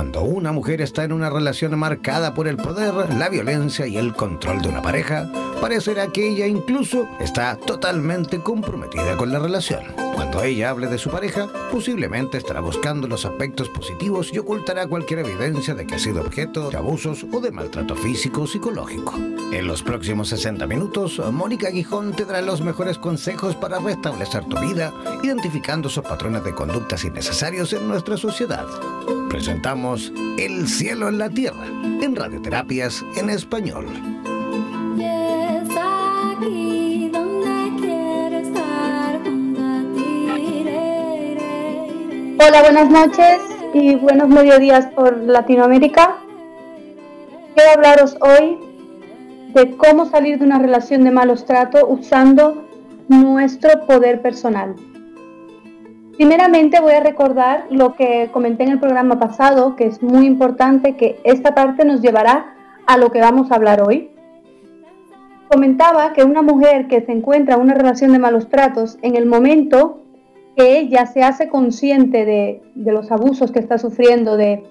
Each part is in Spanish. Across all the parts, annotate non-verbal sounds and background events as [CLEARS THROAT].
Cuando una mujer está en una relación marcada por el poder, la violencia y el control de una pareja, parecerá que ella incluso está totalmente comprometida con la relación. Cuando ella hable de su pareja, posiblemente estará buscando los aspectos positivos y ocultará cualquier evidencia de que ha sido objeto de abusos o de maltrato físico o psicológico. En los próximos 60 minutos, Mónica Guijón te dará los mejores consejos para restablecer tu vida, identificando esos patrones de conductas innecesarios en nuestra sociedad. Presentamos El cielo en la tierra en radioterapias en español. Hola, buenas noches y buenos mediodías por Latinoamérica. Quiero hablaros hoy de cómo salir de una relación de malos tratos usando nuestro poder personal. Primeramente voy a recordar lo que comenté en el programa pasado, que es muy importante, que esta parte nos llevará a lo que vamos a hablar hoy. Comentaba que una mujer que se encuentra en una relación de malos tratos, en el momento que ella se hace consciente de, los abusos que está sufriendo, de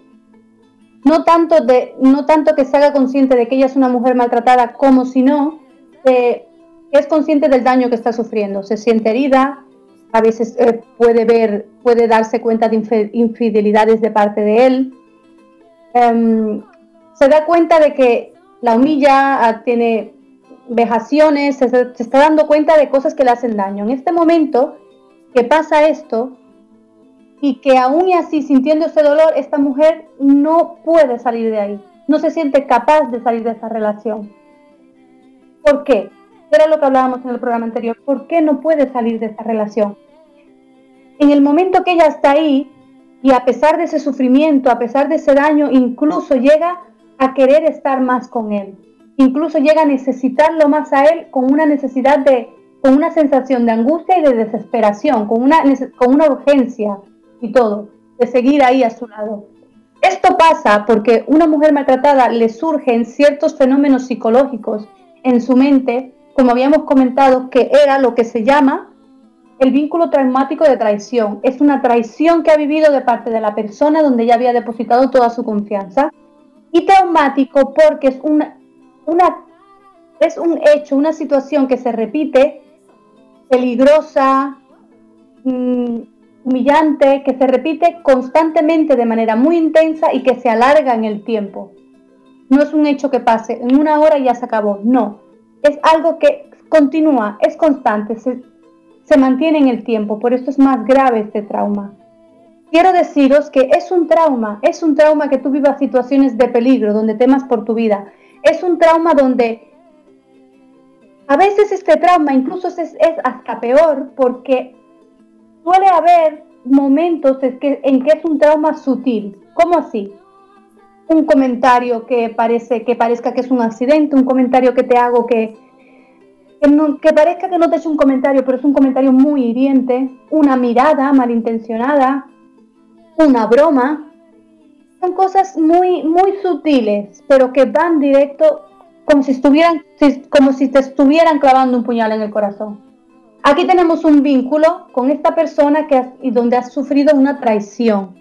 no tanto, de no tanto que se haga consciente de que ella es una mujer maltratada, como si no, es consciente del daño que está sufriendo, se siente herida, a veces eh, puede ver, puede darse cuenta de infidelidades de parte de él. Em, se da cuenta de que la humilla, ah, tiene vejaciones, se, está dando cuenta de cosas que le hacen daño. En este momento que pasa esto y que aún y así sintiendo ese dolor, esta mujer no puede salir de ahí, no se siente capaz de salir de esa relación. ¿Por qué? Era lo que hablábamos en el programa anterior. ¿Por qué no puede salir de esta relación? En el momento que ella está ahí, y a pesar de ese sufrimiento, a pesar de ese daño, incluso llega a querer estar más con él. Incluso llega a necesitarlo más a él con una necesidad de, con una sensación de angustia y de desesperación, con una, con una urgencia y todo, de seguir ahí a su lado. Esto pasa porque una mujer maltratada le surgen ciertos fenómenos psicológicos en su mente como habíamos comentado, que era lo que se llama el vínculo traumático de traición. Es una traición que ha vivido de parte de la persona donde ella había depositado toda su confianza. Y traumático porque es una, una es un hecho, una situación que se repite, peligrosa, mm, humillante, que se repite constantemente de manera muy intensa y que se alarga en el tiempo. No es un hecho que pase en una hora y ya se acabó, no es algo que continúa, es constante, se, mantiene en el tiempo, por eso es más grave este trauma. Quiero deciros que es un trauma, es un trauma que tú vivas situaciones de peligro, donde temas por tu vida. Es un trauma donde a veces este trauma incluso es, es hasta peor porque suele haber momentos en que es un trauma sutil. ¿Cómo así? Un comentario que parece que parezca que es un accidente, un comentario que te hago que que, parezca que no te es un comentario, pero es un comentario muy hiriente, una mirada malintencionada, una broma. Son cosas muy muy sutiles, pero que van directo como si estuvieran como si te estuvieran clavando un puñal en el corazón. Aquí tenemos un vínculo con esta persona que y donde has sufrido una traición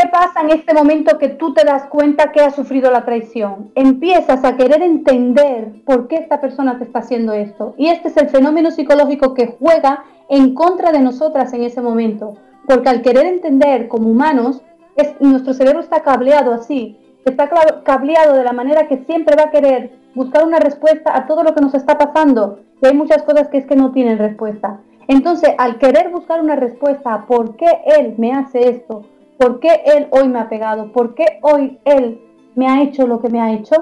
¿Qué pasa en este momento que tú te das cuenta que has sufrido la traición? Empiezas a querer entender por qué esta persona te está haciendo esto. Y este es el fenómeno psicológico que juega en contra de nosotras en ese momento. Porque al querer entender como humanos, es, nuestro cerebro está cableado así. Está cableado de la manera que siempre va a querer buscar una respuesta a todo lo que nos está pasando. Y hay muchas cosas que es que no tienen respuesta. Entonces, al querer buscar una respuesta a por qué él me hace esto, ¿Por qué él hoy me ha pegado? ¿Por qué hoy él me ha hecho lo que me ha hecho?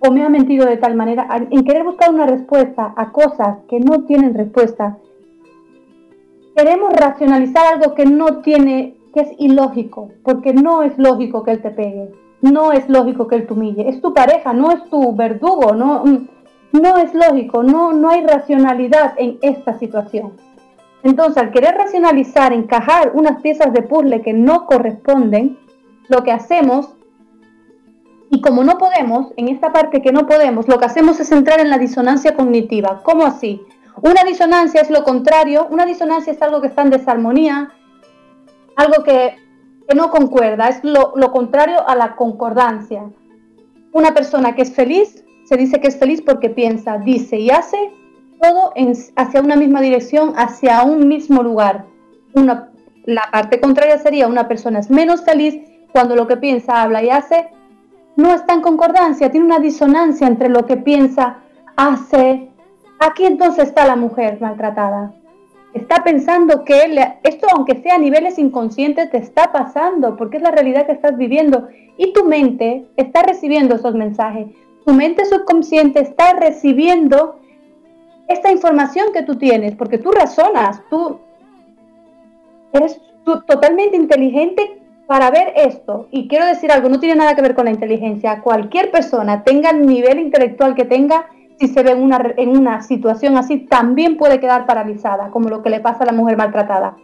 ¿O me ha mentido de tal manera? En querer buscar una respuesta a cosas que no tienen respuesta, queremos racionalizar algo que no tiene, que es ilógico, porque no es lógico que él te pegue, no es lógico que él te humille, es tu pareja, no es tu verdugo, no, no es lógico, no, no hay racionalidad en esta situación. Entonces, al querer racionalizar, encajar unas piezas de puzzle que no corresponden, lo que hacemos, y como no podemos, en esta parte que no podemos, lo que hacemos es entrar en la disonancia cognitiva. ¿Cómo así? Una disonancia es lo contrario, una disonancia es algo que está en desarmonía, algo que no concuerda, es lo contrario a la concordancia. Una persona que es feliz se dice que es feliz porque piensa, dice y hace todo hacia una misma dirección, hacia un mismo lugar. Una, la parte contraria sería una persona es menos feliz cuando lo que piensa, habla y hace no está en concordancia, tiene una disonancia entre lo que piensa, hace. Aquí entonces está la mujer maltratada. Está pensando que esto, aunque sea a niveles inconscientes, te está pasando, porque es la realidad que estás viviendo. Y tu mente está recibiendo esos mensajes. Tu mente subconsciente está recibiendo esta información que tú tienes, porque tú razonas, tú eres totalmente inteligente para ver esto. Y quiero decir algo, no tiene nada que ver con la inteligencia. Cualquier persona, tenga el nivel intelectual que tenga, si se ve en una, en una situación así, también puede quedar paralizada, como lo que le pasa a la mujer maltratada.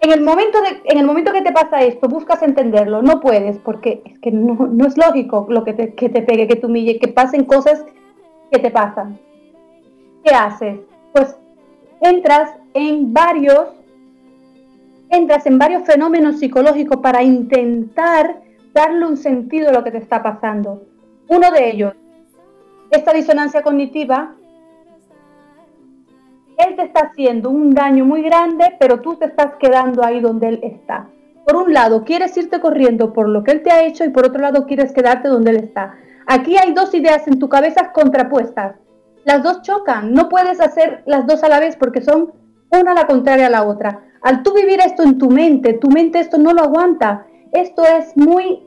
En el momento, de, en el momento que te pasa esto, buscas entenderlo, no puedes, porque es que no, no es lógico lo que te, que te pegue, que te humille, que pasen cosas que te pasan. ¿Qué haces? Pues entras en varios, entras en varios fenómenos psicológicos para intentar darle un sentido a lo que te está pasando. Uno de ellos, esta disonancia cognitiva, él te está haciendo un daño muy grande, pero tú te estás quedando ahí donde él está. Por un lado, quieres irte corriendo por lo que él te ha hecho y por otro lado, quieres quedarte donde él está. Aquí hay dos ideas en tu cabeza contrapuestas las dos chocan, no puedes hacer las dos a la vez porque son una la contraria a la otra. Al tú vivir esto en tu mente, tu mente esto no lo aguanta. Esto es muy...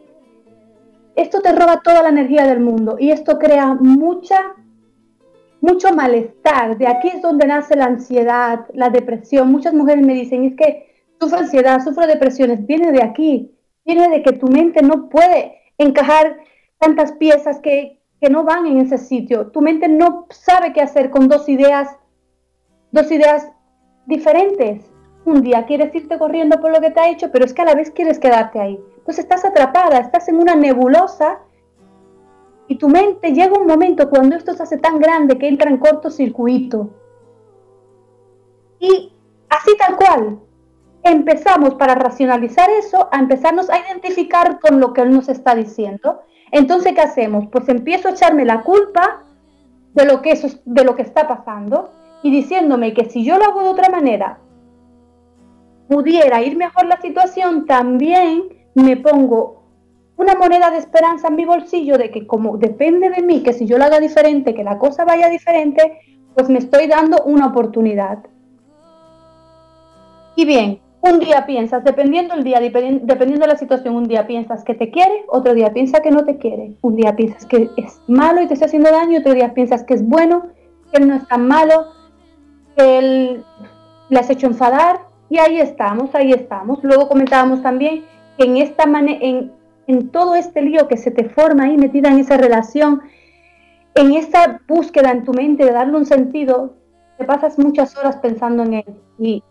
Esto te roba toda la energía del mundo y esto crea mucha, mucho malestar. De aquí es donde nace la ansiedad, la depresión. Muchas mujeres me dicen, es que sufro ansiedad, sufro depresiones. Viene de aquí, viene de que tu mente no puede encajar tantas piezas que, que no van en ese sitio. Tu mente no sabe qué hacer con dos ideas, dos ideas diferentes. Un día quieres irte corriendo por lo que te ha hecho, pero es que a la vez quieres quedarte ahí. Entonces estás atrapada, estás en una nebulosa y tu mente llega un momento cuando esto se hace tan grande que entra en cortocircuito. Y así tal cual, empezamos para racionalizar eso, a empezarnos a identificar con lo que él nos está diciendo entonces, ¿qué hacemos? Pues empiezo a echarme la culpa de lo que, eso, de lo que está pasando y diciéndome que si yo lo hago de otra manera, pudiera ir mejor la situación, también me pongo una moneda de esperanza en mi bolsillo de que como depende de mí, que si yo lo haga diferente, que la cosa vaya diferente, pues me estoy dando una oportunidad. Y bien, un día piensas, dependiendo el día, dependiendo de la situación, un día piensas que te quiere, otro día piensas que no te quiere. Un día piensas que es malo y te está haciendo daño, otro día piensas que es bueno, que no es tan malo, que él le has hecho enfadar. Y ahí estamos, ahí estamos. Luego comentábamos también que en, esta en, en todo este lío que se te forma ahí metida en esa relación, en esa búsqueda en tu mente de darle un sentido, te pasas muchas horas pensando en él. Y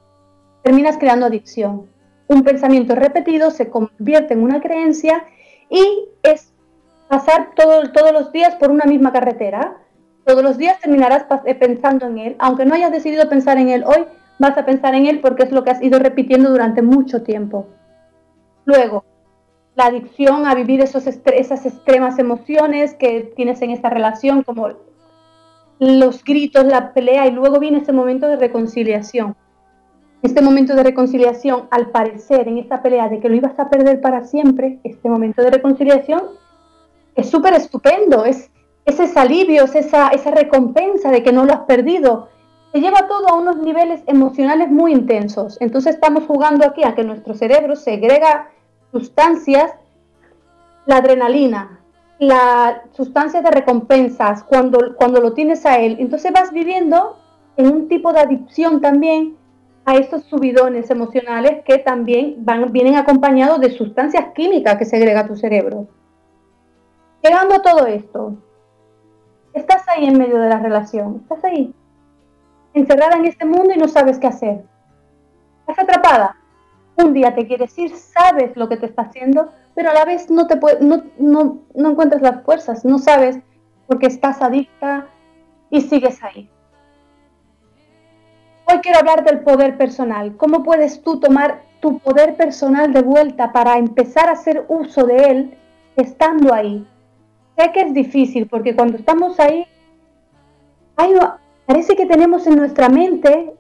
terminas creando adicción. Un pensamiento repetido se convierte en una creencia y es pasar todos los días por una misma carretera. Todos los días terminarás eh, pensando en él, aunque no hayas decidido pensar en él hoy, vas a pensar en él porque es lo que has ido repitiendo durante mucho tiempo. Luego, la adicción a vivir esos esas extremas emociones que tienes en esta relación, como los gritos, la pelea, y luego viene ese momento de reconciliación este momento de reconciliación, al parecer en esta pelea de que lo ibas a perder para siempre, este momento de reconciliación es súper estupendo, es, ese alivio, es esa, esa recompensa de que no lo has perdido. Se lleva todo a unos niveles emocionales muy intensos. Entonces estamos jugando aquí a que nuestro cerebro segrega sustancias, la adrenalina, la sustancia de recompensas, cuando, cuando lo tienes a él. Entonces vas viviendo en un tipo de adicción también a estos subidones emocionales que también van, vienen acompañados de sustancias químicas que segrega tu cerebro. Llegando a todo esto, estás ahí en medio de la relación, estás ahí, encerrada en este mundo y no sabes qué hacer. Estás atrapada. Un día te quieres ir, sabes lo que te está haciendo, pero a la vez no, te no, no, no encuentras las fuerzas, no sabes porque estás adicta y sigues ahí. Hoy quiero hablar del poder personal. ¿Cómo puedes tú tomar tu poder personal de vuelta para empezar a hacer uso de él estando ahí. Sé que es difícil porque cuando estamos ahí, parece que tenemos en nuestra mente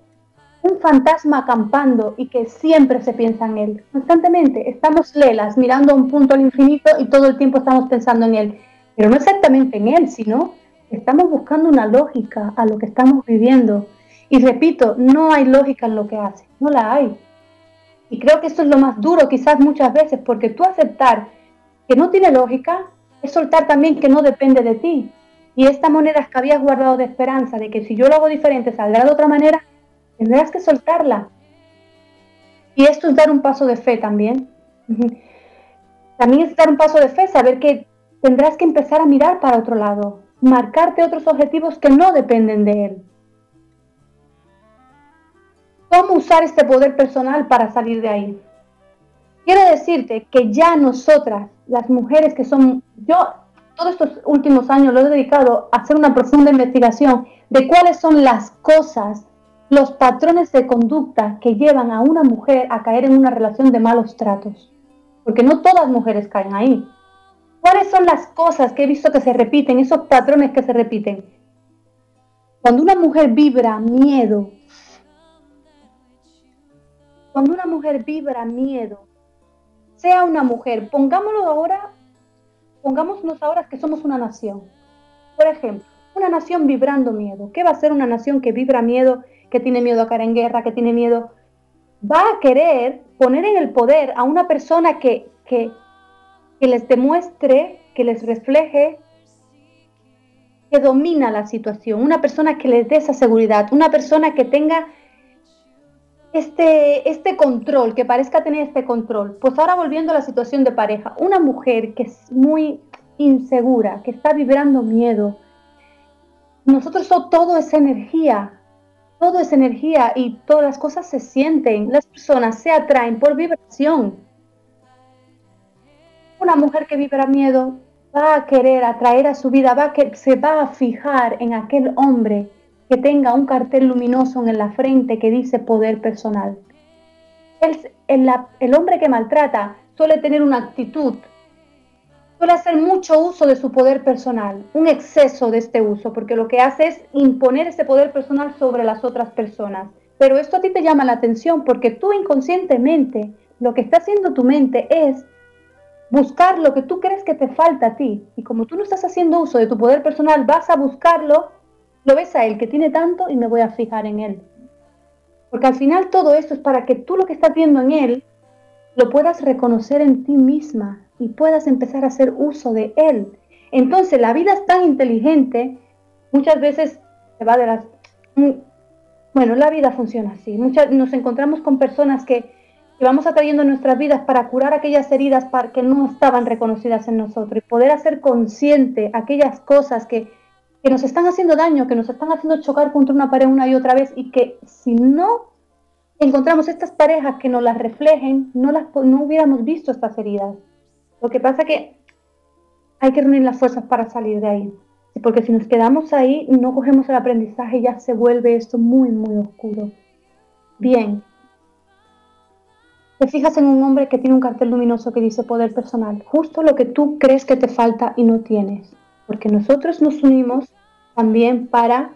un fantasma acampando y que siempre se piensa en él. Constantemente estamos lelas mirando a un punto al infinito y todo el tiempo estamos pensando en él. Pero no exactamente en él, sino estamos buscando una lógica a lo que estamos viviendo. Y repito, no hay lógica en lo que hace, no la hay. Y creo que eso es lo más duro quizás muchas veces, porque tú aceptar que no tiene lógica es soltar también que no depende de ti. Y esta moneda que habías guardado de esperanza, de que si yo lo hago diferente saldrá de otra manera, tendrás que soltarla. Y esto es dar un paso de fe también. También es dar un paso de fe, saber que tendrás que empezar a mirar para otro lado, marcarte otros objetivos que no dependen de él. ¿Cómo usar este poder personal para salir de ahí? Quiero decirte que ya nosotras, las mujeres que son, yo todos estos últimos años lo he dedicado a hacer una profunda investigación de cuáles son las cosas, los patrones de conducta que llevan a una mujer a caer en una relación de malos tratos. Porque no todas mujeres caen ahí. ¿Cuáles son las cosas que he visto que se repiten, esos patrones que se repiten? Cuando una mujer vibra miedo, cuando una mujer vibra miedo, sea una mujer, pongámoslo ahora, pongámonos ahora que somos una nación. Por ejemplo, una nación vibrando miedo. ¿Qué va a ser una nación que vibra miedo, que tiene miedo a caer en guerra, que tiene miedo? Va a querer poner en el poder a una persona que, que, que les demuestre, que les refleje que domina la situación, una persona que les dé esa seguridad, una persona que tenga este, este control, que parezca tener este control. Pues ahora volviendo a la situación de pareja, una mujer que es muy insegura, que está vibrando miedo, nosotros todo es energía, todo es energía y todas las cosas se sienten, las personas se atraen por vibración. Una mujer que vibra miedo va a querer atraer a su vida, va que, se va a fijar en aquel hombre que tenga un cartel luminoso en la frente que dice poder personal. El, el, hombre que maltrata suele tener una actitud, suele hacer mucho uso de su poder personal, un exceso de este uso, porque lo que hace es imponer ese poder personal sobre las otras personas. Pero esto a ti te llama la atención porque tú inconscientemente lo que está haciendo tu mente es buscar lo que tú crees que te falta a ti. Y como tú no estás haciendo uso de tu poder personal, vas a buscarlo lo ves a él que tiene tanto y me voy a fijar en él. Porque al final todo esto es para que tú lo que estás viendo en él lo puedas reconocer en ti misma y puedas empezar a hacer uso de él. Entonces la vida es tan inteligente, muchas veces se va de las... Mm, bueno, la vida funciona así. Muchas, nos encontramos con personas que, que vamos atrayendo en nuestras vidas para curar aquellas heridas para que no estaban reconocidas en nosotros y poder hacer consciente aquellas cosas que que nos están haciendo daño, que nos están haciendo chocar contra una pared una y otra vez y que si no encontramos estas parejas que nos las reflejen, no, las, no hubiéramos visto estas heridas. Lo que pasa que hay que reunir las fuerzas para salir de ahí. Porque si nos quedamos ahí y no cogemos el aprendizaje, ya se vuelve esto muy, muy oscuro. Bien. Te fijas en un hombre que tiene un cartel luminoso que dice poder personal. Justo lo que tú crees que te falta y no tienes porque nosotros nos unimos también para,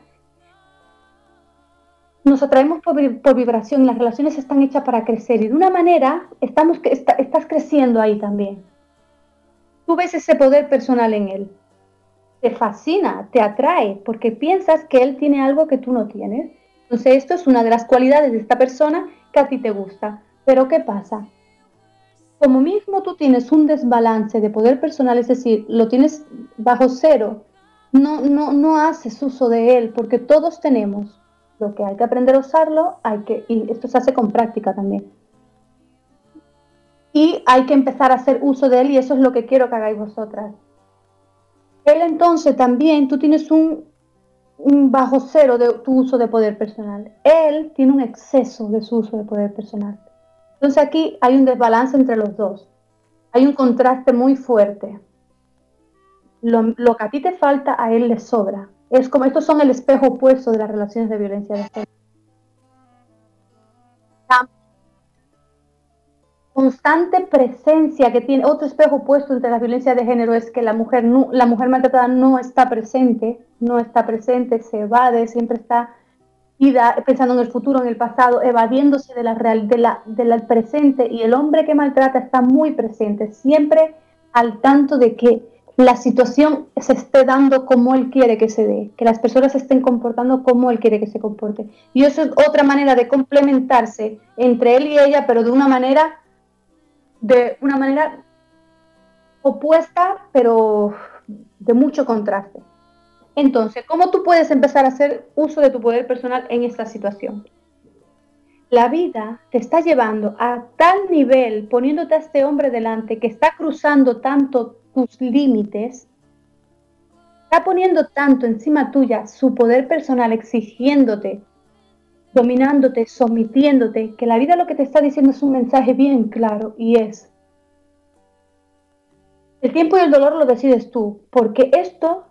nos atraemos por, vibración, las relaciones están hechas para crecer y de una manera estamos, estás creciendo ahí también. Tú ves ese poder personal en él, te fascina, te atrae, porque piensas que él tiene algo que tú no tienes. Entonces esto es una de las cualidades de esta persona que a ti te gusta. Pero ¿qué pasa? Como mismo tú tienes un desbalance de poder personal, es decir, lo tienes bajo cero, no, no, no haces uso de él, porque todos tenemos. Lo que hay que aprender a usarlo, hay que, y esto se hace con práctica también. Y hay que empezar a hacer uso de él, y eso es lo que quiero que hagáis vosotras. Él entonces también, tú tienes un, un bajo cero de tu uso de poder personal. Él tiene un exceso de su uso de poder personal. Entonces aquí hay un desbalance entre los dos. Hay un contraste muy fuerte. Lo, que a ti te falta, a él le sobra. Es como estos son el espejo opuesto de las relaciones de violencia de género. constante presencia que tiene, otro espejo opuesto entre la violencia de género es que la mujer, la mujer maltratada no está presente, no está presente, se evade, siempre está ida, pensando en el futuro, en el pasado, evadiéndose de la real, de la, del presente y el hombre que maltrata está muy presente, siempre al tanto de que la situación se esté dando como él quiere que se dé, que las personas se estén comportando como él quiere que se comporte. Y eso es otra manera de complementarse entre él y ella, pero de una manera de una manera opuesta, pero de mucho contraste. Entonces, ¿cómo tú puedes empezar a hacer uso de tu poder personal en esta situación? La vida te está llevando a tal nivel, poniéndote a este hombre delante que está cruzando tanto tus límites, está poniendo tanto encima tuya su poder personal, exigiéndote, dominándote, sometiéndote, que la vida lo que te está diciendo es un mensaje bien claro y es, el tiempo y el dolor lo decides tú, porque esto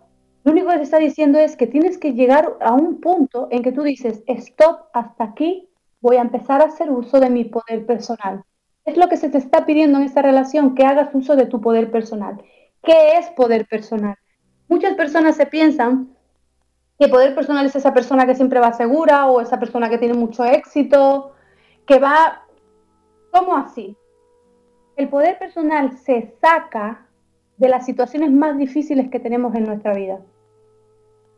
lo único que te está diciendo es que tienes que llegar a un punto en que tú dices, stop, hasta aquí, voy a empezar a hacer uso de mi poder personal. Es lo que se te está pidiendo en esta relación, que hagas uso de tu poder personal. ¿Qué es poder personal? Muchas personas se piensan que poder personal es esa persona que siempre va segura o esa persona que tiene mucho éxito, que va... ¿Cómo así? El poder personal se saca de las situaciones más difíciles que tenemos en nuestra vida.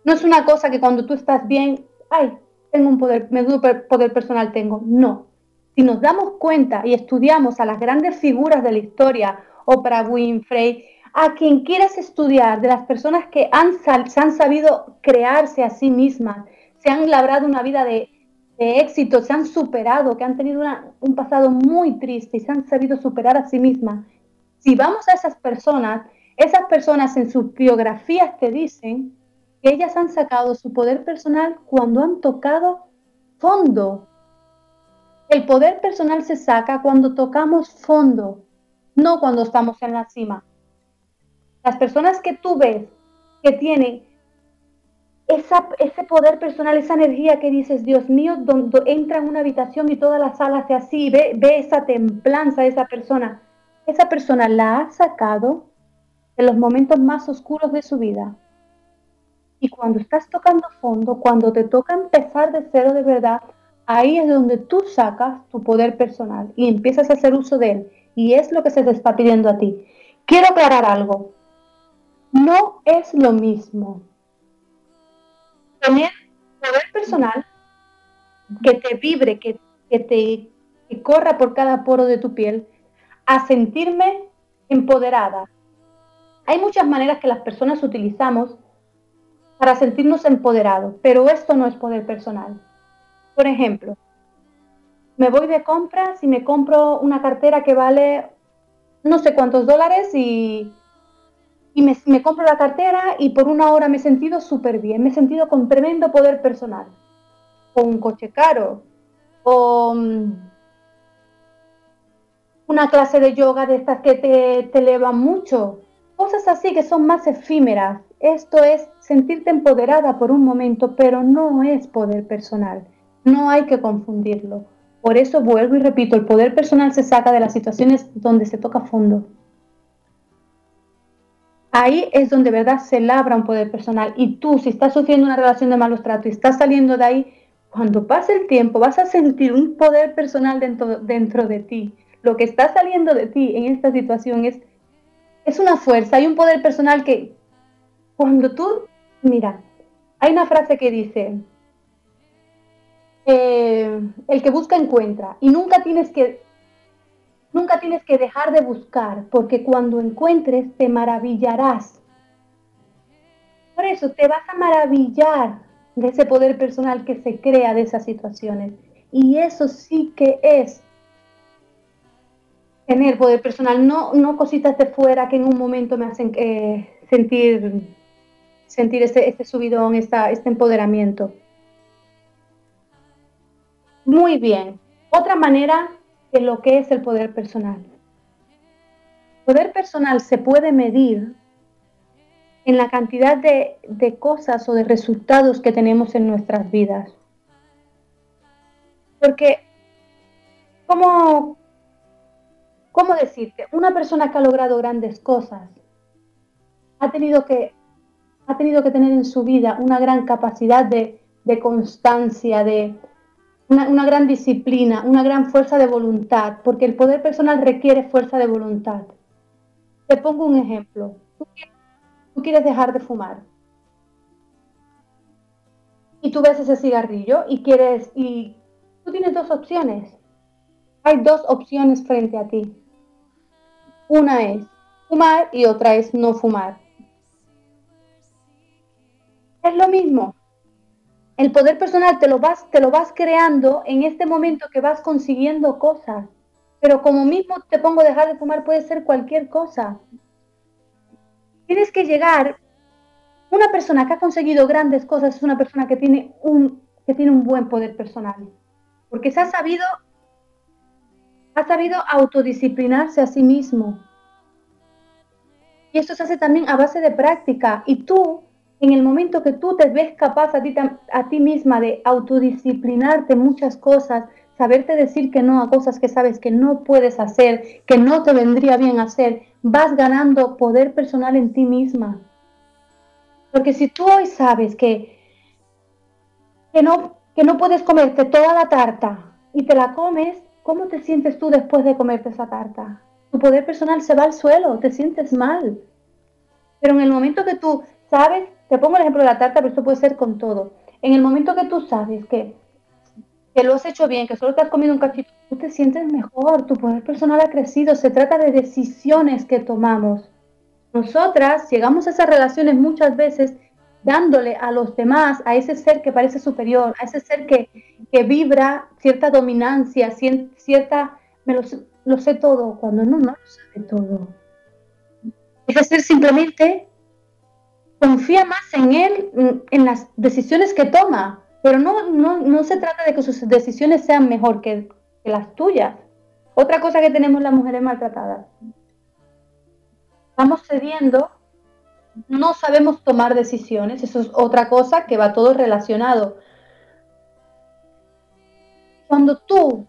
No es una cosa que cuando tú estás bien, ay, tengo un poder, menudo poder personal tengo. No. Si nos damos cuenta y estudiamos a las grandes figuras de la historia, Oprah Winfrey, a quien quieras estudiar, de las personas que han, se han sabido crearse a sí mismas, se han labrado una vida de, éxito, se han superado, que han tenido un pasado muy triste y se han sabido superar a sí mismas. Si vamos a esas personas, esas personas en sus biografías te dicen ellas han sacado su poder personal cuando han tocado fondo. El poder personal se saca cuando tocamos fondo, no cuando estamos en la cima. Las personas que tú ves que tienen esa, ese poder personal, esa energía que dices, Dios mío, donde entra en una habitación y toda la sala hace así, ve, ve esa templanza de esa persona. Esa persona la ha sacado en los momentos más oscuros de su vida. Y cuando estás tocando fondo, cuando te toca empezar de cero de verdad, ahí es donde tú sacas tu poder personal y empiezas a hacer uso de él. Y es lo que se te está pidiendo a ti. Quiero aclarar algo no es lo mismo. Tener poder personal que te vibre, que, te que corra por cada poro de tu piel, a sentirme empoderada. Hay muchas maneras que las personas utilizamos para sentirnos empoderados, pero esto no es poder personal. Por ejemplo, me voy de compras y me compro una cartera que vale no sé cuántos dólares y me, compro la cartera y por una hora me he sentido súper bien, me he sentido con tremendo poder personal. O un coche caro, o una clase de yoga de estas que te, te elevan mucho. Cosas así que son más efímeras. Esto es sentirte empoderada por un momento, pero no es poder personal. No hay que confundirlo. Por eso vuelvo y repito, el poder personal se saca de las situaciones donde se toca fondo. Ahí es donde, ¿verdad?, se labra un poder personal. Y tú, si estás sufriendo una relación de malos tratos y estás saliendo de ahí, cuando pase el tiempo vas a sentir un poder personal dentro, dentro de ti. Lo que está saliendo de ti en esta situación es, es una fuerza, hay un poder personal que cuando tú, mira, hay una frase que dice, eh, el que busca encuentra y nunca tienes que Nunca tienes que dejar de buscar, porque cuando encuentres te maravillarás. Por eso te vas a maravillar de ese poder personal que se crea de esas situaciones. Y eso sí que es tener poder personal, no, no cositas de fuera que en un momento me hacen eh, sentir, sentir este, este subidón, esta, este empoderamiento. Muy bien. Otra manera de lo que es el poder personal. poder personal se puede medir en la cantidad de, de cosas o de resultados que tenemos en nuestras vidas. Porque, ¿cómo, ¿cómo decirte? Una persona que ha logrado grandes cosas ha tenido que, ha tenido que tener en su vida una gran capacidad de, constancia, de una, gran disciplina, una gran fuerza de voluntad, porque el poder personal requiere fuerza de voluntad. Te pongo un ejemplo. Tú quieres dejar de fumar. Y tú ves ese cigarrillo y quieres, y tú tienes dos opciones. Hay dos opciones frente a ti. Una es fumar y otra es no fumar. Es lo mismo. El poder personal te lo vas, te lo vas creando en este momento que vas consiguiendo cosas. Pero como mismo te pongo dejar de fumar puede ser cualquier cosa. Tienes que llegar. Una persona que ha conseguido grandes cosas es una persona que tiene un, que tiene un buen poder personal. Porque se ha sabido, ha sabido autodisciplinarse a sí mismo. Y esto se hace también a base de práctica. Y tú en el momento que tú te ves capaz a ti, a ti misma de autodisciplinarte muchas cosas, saberte decir que no a cosas que sabes que no puedes hacer, que no te vendría bien hacer, vas ganando poder personal en ti misma. Porque si tú hoy sabes que, que, no, que no puedes comerte toda la tarta y te la comes, ¿cómo te sientes tú después de comerte esa tarta? Tu poder personal se va al suelo, te sientes mal. Pero en el momento que tú sabes te pongo el ejemplo de la tarta, pero esto puede ser con todo. En el momento que tú sabes que, que lo has hecho bien, que solo te has comido un cachito, tú te sientes mejor, tu poder personal ha crecido. Se trata de decisiones que tomamos. Nosotras llegamos a esas relaciones muchas veces dándole a los demás, a ese ser que parece superior, a ese ser que, que vibra cierta dominancia, cierta, me lo, lo sé todo, cuando no, no lo sabe todo. Ese ser simplemente confía más en él, mm, en las decisiones que toma, pero no, no, se trata de que sus decisiones sean mejor que, las tuyas. Otra cosa que tenemos las mujeres maltratadas. Estamos cediendo, no sabemos tomar decisiones, eso es otra cosa que va todo relacionado. Cuando tú,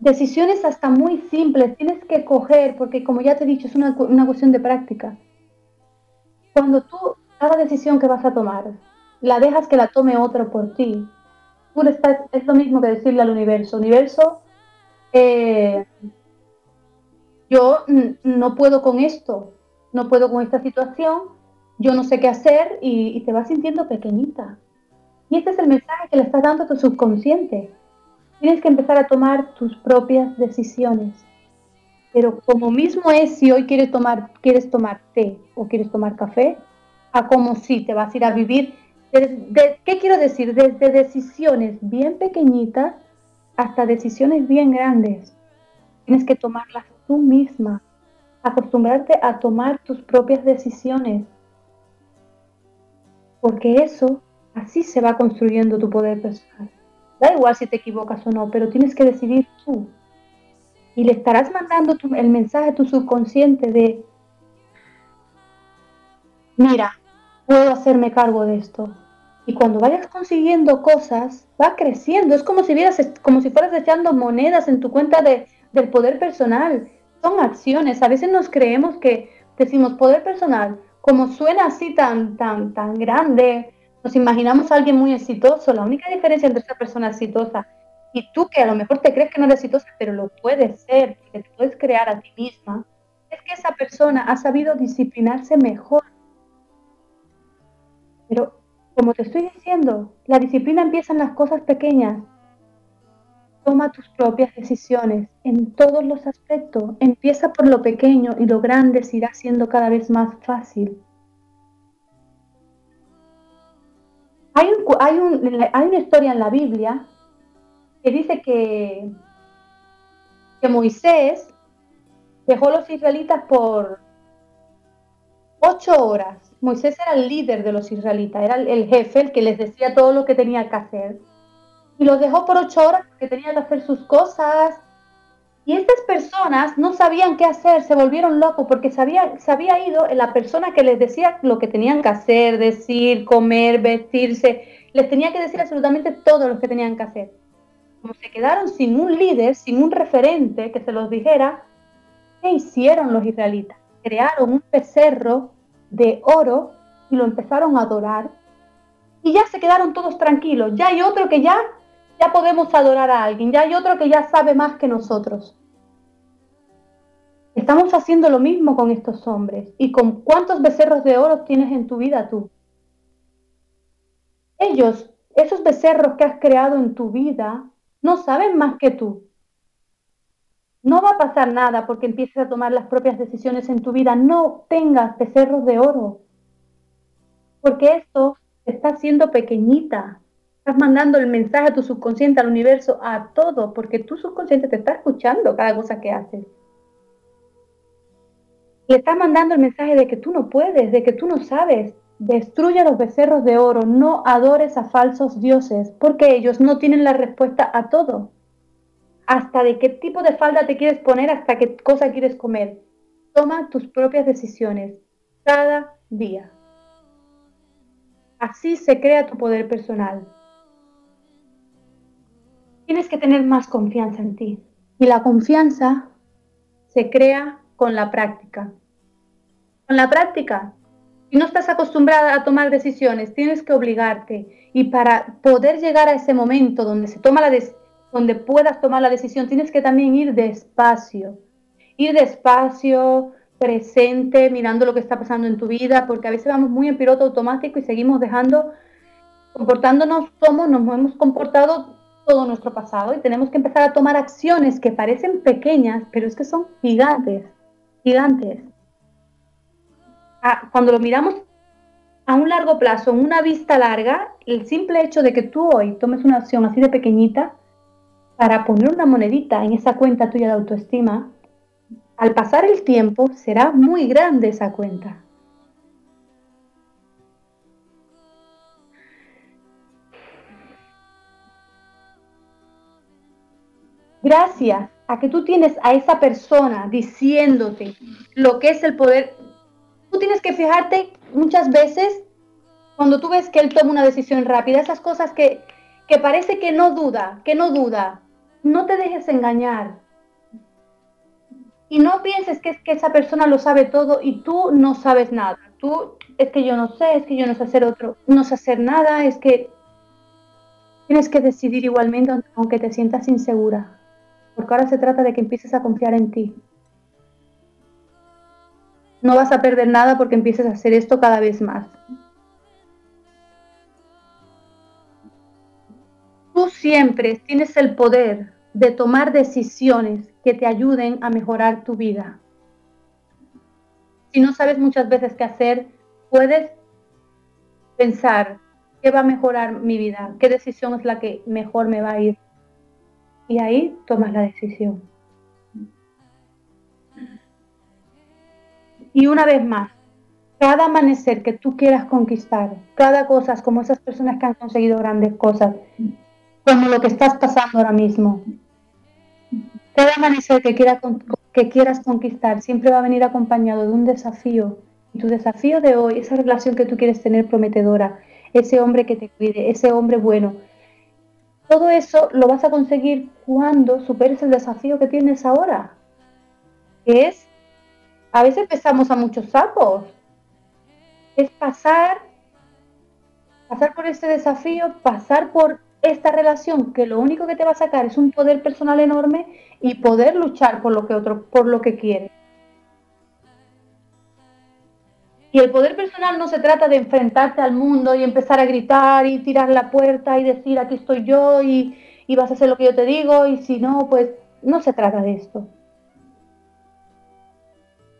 decisiones hasta muy simples, tienes que coger, porque como ya te he dicho, es una, una cuestión de práctica. Cuando tú cada decisión que vas a tomar, la dejas que la tome otro por ti. Tú estás, es lo mismo que decirle al universo, universo, eh, yo no puedo con esto, no puedo con esta situación, yo no sé qué hacer y, y te vas sintiendo pequeñita. Y este es el mensaje que le estás dando a tu subconsciente. Tienes que empezar a tomar tus propias decisiones. Pero como mismo es si hoy quieres tomar, quieres tomar té o quieres tomar café, como si te vas a ir a vivir. ¿Qué quiero decir? Desde decisiones bien pequeñitas hasta decisiones bien grandes. Tienes que tomarlas tú misma, acostumbrarte a tomar tus propias decisiones. Porque eso, así se va construyendo tu poder personal. Da igual si te equivocas o no, pero tienes que decidir tú. Y le estarás mandando el mensaje a tu subconsciente de, mira, puedo hacerme cargo de esto. Y cuando vayas consiguiendo cosas, va creciendo. Es como si, vieras, como si fueras echando monedas en tu cuenta de, del poder personal. Son acciones. A veces nos creemos que decimos poder personal, como suena así tan, tan, tan grande, nos imaginamos a alguien muy exitoso. La única diferencia entre esa persona exitosa y tú que a lo mejor te crees que no eres exitosa, pero lo puedes ser, que te puedes crear a ti misma, es que esa persona ha sabido disciplinarse mejor pero como te estoy diciendo, la disciplina empieza en las cosas pequeñas. Toma tus propias decisiones en todos los aspectos. Empieza por lo pequeño y lo grande se irá siendo cada vez más fácil. Hay, hay, hay una historia en la Biblia que dice que, que Moisés dejó a los israelitas por ocho horas Moisés era el líder de los israelitas, era el jefe, el que les decía todo lo que tenía que hacer. Y los dejó por ocho horas porque tenía que hacer sus cosas. Y estas personas no sabían qué hacer, se volvieron locos porque se había, se había ido la persona que les decía lo que tenían que hacer, decir, comer, vestirse. Les tenía que decir absolutamente todo lo que tenían que hacer. Como se quedaron sin un líder, sin un referente que se los dijera, ¿Qué hicieron los israelitas? Crearon un becerro de oro y lo empezaron a adorar. Y ya se quedaron todos tranquilos. Ya hay otro que ya, ya podemos adorar a alguien. Ya hay otro que ya sabe más que nosotros. Estamos haciendo lo mismo con estos hombres. ¿Y con cuántos becerros de oro tienes en tu vida tú? Ellos, esos becerros que has creado en tu vida, no saben más que tú. No va a pasar nada porque empieces a tomar las propias decisiones en tu vida. No tengas becerros de oro. Porque esto está haciendo pequeñita. Estás mandando el mensaje a tu subconsciente, al universo, a todo, porque tu subconsciente te está escuchando cada cosa que haces. Le estás mandando el mensaje de que tú no puedes, de que tú no sabes. Destruye los becerros de oro, no adores a falsos dioses, porque ellos no tienen la respuesta a todo. Hasta de qué tipo de falda te quieres poner, hasta qué cosa quieres comer. Toma tus propias decisiones cada día. Así se crea tu poder personal. Tienes que tener más confianza en ti. Y la confianza se crea con la práctica. Con la práctica. Si no estás acostumbrada a tomar decisiones, tienes que obligarte. Y para poder llegar a ese momento donde se toma la donde puedas tomar la decisión, tienes que también ir despacio. Ir despacio, presente, mirando lo que está pasando en tu vida, porque a veces vamos muy en piloto automático y seguimos dejando, comportándonos como nos hemos comportado todo nuestro pasado y tenemos que empezar a tomar acciones que parecen pequeñas, pero es que son gigantes gigantes. Cuando lo miramos a un largo plazo, en una vista larga, el simple hecho de que tú hoy tomes una acción así de pequeñita para poner una monedita en esa cuenta tuya de autoestima, al pasar el tiempo será muy grande esa cuenta. Gracias a que tú tienes a esa persona diciéndote lo que es el poder, tú tienes que fijarte muchas veces cuando tú ves que él toma una decisión rápida, esas cosas que, que parece que no duda, que no duda, no te dejes engañar. Y no pienses que es que esa persona lo sabe todo y tú no sabes nada. Tú es que yo no sé, es que yo no sé hacer otro, no sé hacer nada, es que tienes que decidir igualmente aunque te sientas insegura porque ahora se trata de que empieces a confiar en ti. No vas a perder nada porque empieces a hacer esto cada vez más. Tú siempre tienes el poder de tomar decisiones que te ayuden a mejorar tu vida. Si no sabes muchas veces qué hacer, puedes pensar qué va a mejorar mi vida, qué decisión es la que mejor me va a ir y ahí tomas la decisión. Y una vez más, cada amanecer que tú quieras conquistar, cada cosa, como esas personas que han conseguido grandes cosas, como lo que estás pasando ahora mismo, cada amanecer que, quieras conquistar siempre va a venir acompañado de un desafío. Y tu desafío de hoy, esa relación que tú quieres tener prometedora, ese hombre que te cuide, ese hombre bueno, todo eso lo vas a conseguir cuando superes el desafío que tienes ahora, que es, a veces pesamos a muchos sapos, es pasar, pasar por este desafío, pasar por esta relación que lo único que te va a sacar es un poder personal enorme y poder luchar por lo que otro, por lo que quieres. Y el poder personal no se trata de enfrentarte al mundo y empezar a gritar y tirar la puerta y decir aquí estoy yo y, vas a hacer lo que yo te digo y si no, pues no se trata de esto.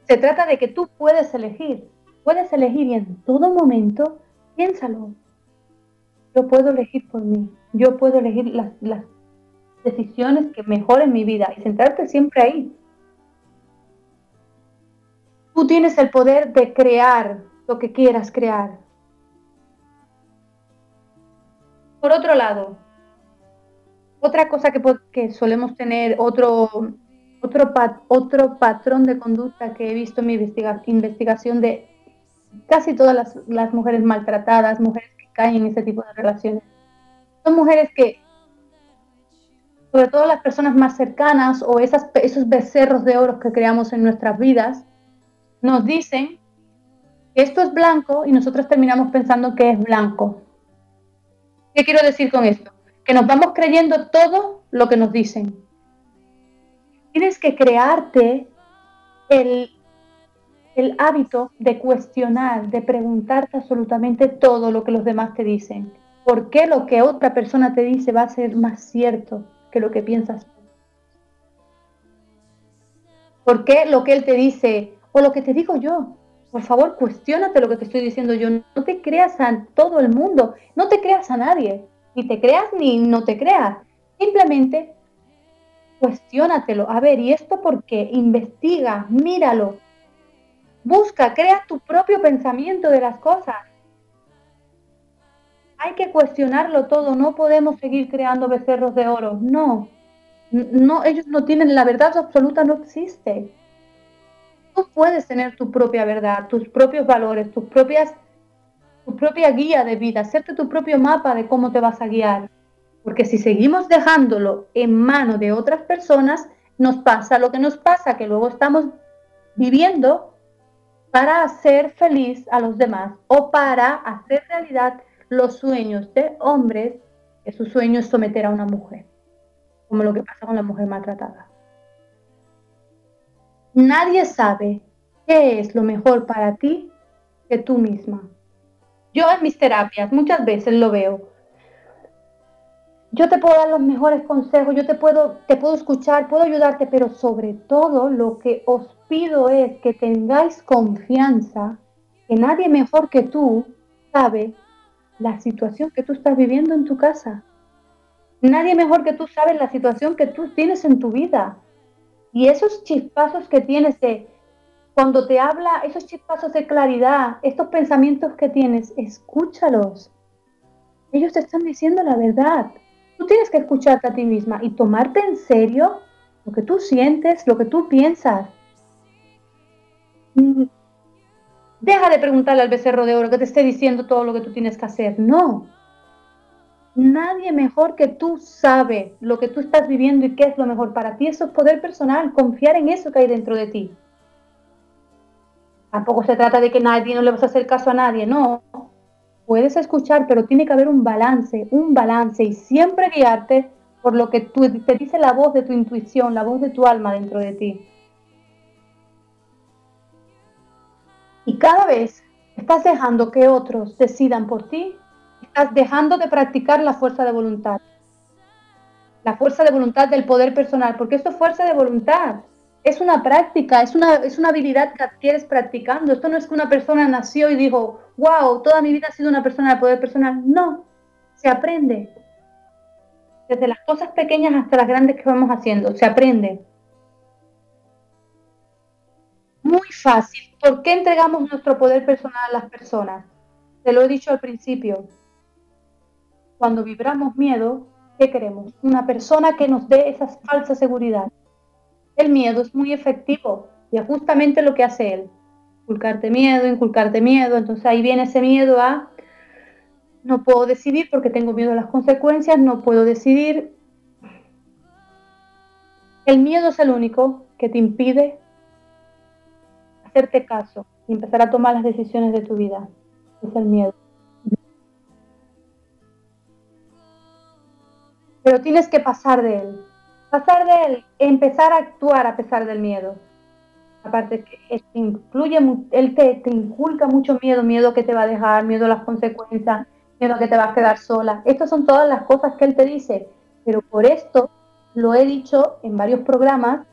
Se trata de que tú puedes elegir, puedes elegir y en todo momento piénsalo. Yo puedo elegir por mí, yo puedo elegir las, las decisiones que mejoren mi vida y centrarte siempre ahí. Tú tienes el poder de crear lo que quieras crear. Por otro lado, otra cosa que, solemos tener, otro, otro, otro patrón de conducta que he visto en mi investigación de casi todas las, mujeres maltratadas, mujeres que caen en ese tipo de relaciones, son mujeres que sobre todo las personas más cercanas o esas, esos becerros de oro que creamos en nuestras vidas, nos dicen que esto es blanco y nosotros terminamos pensando que es blanco. ¿Qué quiero decir con esto? Que nos vamos creyendo todo lo que nos dicen. Tienes que crearte el, hábito de cuestionar, de preguntarte absolutamente todo lo que los demás te dicen. ¿Por qué lo que otra persona te dice va a ser más cierto que lo que piensas? ¿Por qué lo que él te dice o lo que te digo yo? Por favor, cuestionate lo que te estoy diciendo yo. No te creas a todo el mundo, no te creas a nadie. Ni te creas ni no te creas. Simplemente cuestionatelo. A ver, ¿y esto por qué? Investiga, míralo, Busca, crea tu propio pensamiento de las cosas. Hay que cuestionarlo todo, no podemos seguir creando becerros de oro. No, no, ellos no tienen la verdad absoluta, no existe. Tú puedes tener tu propia verdad, tus propios valores, tus propias, tu propia guía de vida, hacerte tu propio mapa de cómo te vas a guiar. Porque si seguimos dejándolo en mano de otras personas, nos pasa lo que nos pasa, que luego estamos viviendo para hacer feliz a los demás o para hacer realidad los sueños de hombres, que su sueño es someter a una mujer, como lo que pasa con la mujer maltratada. Nadie sabe qué es lo mejor para ti que tú misma. Yo en mis terapias muchas veces lo veo yo te puedo dar los mejores consejos, yo te puedo, te puedo escuchar, puedo ayudarte, pero sobre todo lo que os pido es que tengáis confianza que nadie mejor que tú sabe la situación que tú estás viviendo en tu casa. Nadie mejor que tú sabe la situación que tú tienes en tu vida. Y esos chispazos que tienes cuando te habla, esos chispazos de claridad, estos pensamientos que tienes, escúchalos. Ellos te están diciendo la verdad. Tú tienes que escucharte a ti misma y tomarte en serio lo que tú sientes, lo que tú piensas. Mm, deja de preguntarle al becerro de oro que te esté diciendo todo lo que tú tienes que hacer. No. Nadie mejor que tú sabe lo que tú estás viviendo y qué es lo mejor para ti. Eso es poder personal, confiar en eso que hay dentro de ti. Tampoco se trata de que nadie no le vas a hacer caso a nadie, no puedes escuchar, pero tiene que haber un balance, un balance y siempre guiarte por lo que tú, te dice la voz de tu intuición, la voz de tu alma dentro de ti. Y cada vez estás dejando que otros decidan por ti, estás dejando de practicar la fuerza de voluntad. La fuerza de voluntad del poder personal, porque esto es fuerza de voluntad es una práctica, es una, es una habilidad que adquieres practicando. Esto no es que una persona nació y dijo, wow, toda mi vida ha sido una persona de poder personal. No, se aprende. Desde las cosas pequeñas hasta las grandes que vamos haciendo, se aprende. Muy fácil. ¿Por qué entregamos nuestro poder personal a las personas? Te lo he dicho al principio. Cuando vibramos miedo, ¿qué queremos? Una persona que nos dé esa falsa seguridad el miedo es muy efectivo y es justamente lo que hace él. Inculcarte miedo, inculcarte miedo. Entonces ahí viene ese miedo a no puedo decidir porque tengo miedo a las consecuencias, no puedo decidir. El miedo es el único que te impide hacerte caso y empezar a tomar las decisiones de tu vida. Es el miedo. Pero tienes que pasar de él pasar de él, empezar a actuar a pesar del miedo. Aparte que te incluye, él te, inculca mucho miedo, miedo que te va a dejar, miedo a las consecuencias, miedo que te vas a quedar sola. Estas son todas las cosas que él te dice. Pero por esto, lo he dicho en varios programas,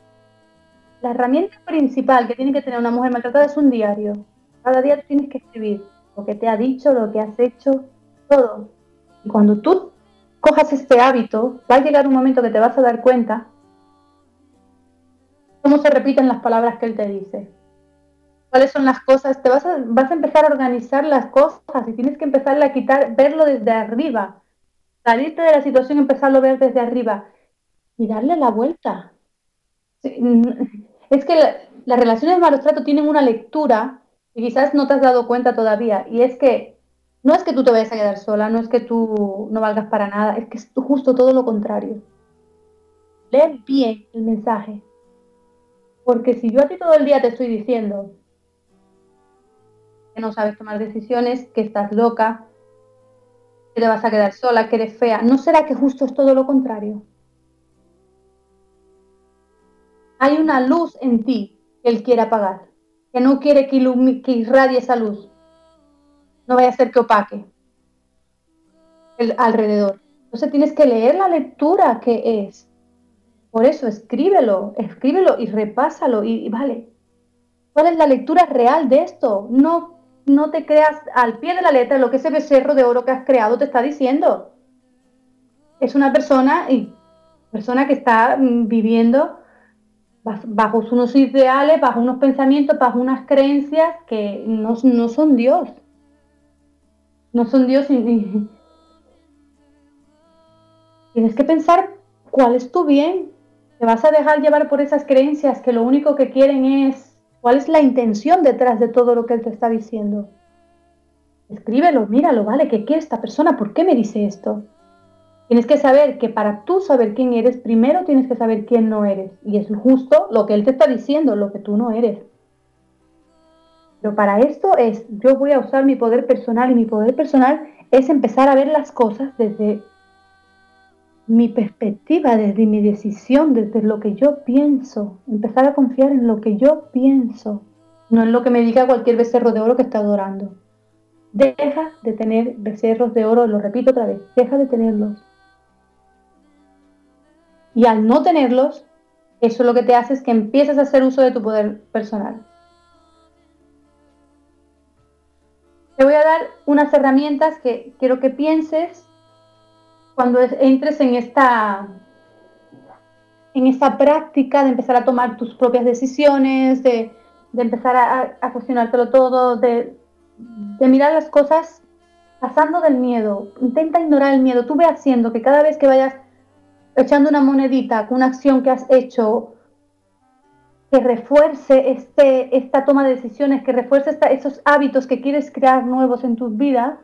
la herramienta principal que tiene que tener una mujer maltratada es un diario. Cada día tienes que escribir lo que te ha dicho, lo que has hecho, todo. Y cuando tú cojas este hábito, va a llegar un momento que te vas a dar cuenta cómo se repiten las palabras que él te dice. ¿Cuáles son las cosas? Te vas a, vas a empezar a organizar las cosas y tienes que empezar a quitar, verlo desde arriba. Salirte de la situación y empezarlo a ver desde arriba y darle la vuelta. Es que las relaciones de malos trato tienen una lectura y quizás no te has dado cuenta todavía. Y es que no es que tú te vayas a quedar sola, no es que tú no valgas para nada, es que es justo todo lo contrario. lee bien el mensaje. Porque si yo a ti todo el día te estoy diciendo que no sabes tomar decisiones, que estás loca, que te vas a quedar sola, que eres fea, ¿no será que justo es todo lo contrario? Hay una luz en ti que Él quiere apagar, que no quiere que, irradie esa luz. No vaya a ser que opaque el alrededor. Entonces tienes que leer la lectura que es. Por eso escríbelo, escríbelo y repásalo y, vale. ¿Cuál es la lectura real de esto? No, no te creas al pie de la letra lo que ese becerro de oro que has creado te está diciendo. Es una persona, y persona que está mm, viviendo bajo unos ideales, bajo unos pensamientos, bajo unas creencias que no, son Dios. No son Dios. Y, tienes que pensar cuál es tu bien. Te vas a dejar llevar por esas creencias que lo único que quieren es cuál es la intención detrás de todo lo que él te está diciendo. Escríbelo, míralo, ¿vale? ¿Qué quiere esta persona? ¿Por qué me dice esto? Tienes que saber que para tú saber quién eres, primero tienes que saber quién no eres. Y es justo lo que él te está diciendo, lo que tú no eres. Pero para esto es, yo voy a usar mi poder personal y mi poder personal es empezar a ver las cosas desde mi perspectiva, desde mi decisión, desde lo que yo pienso. Empezar a confiar en lo que yo pienso, no en lo que me diga cualquier becerro de oro que está adorando. Deja de tener becerros de oro, lo repito otra vez, deja de tenerlos. Y al no tenerlos, eso lo que te hace es que empieces a hacer uso de tu poder personal. Te voy a dar unas herramientas que quiero que pienses cuando entres en esta, en esta práctica de empezar a tomar tus propias decisiones, de, empezar a, a, cuestionártelo todo, de, de mirar las cosas pasando del miedo. Intenta ignorar el miedo. Tú ve haciendo que cada vez que vayas echando una monedita con una acción que has hecho que refuerce este, esta toma de decisiones, que refuerce esos hábitos que quieres crear nuevos en tu vida,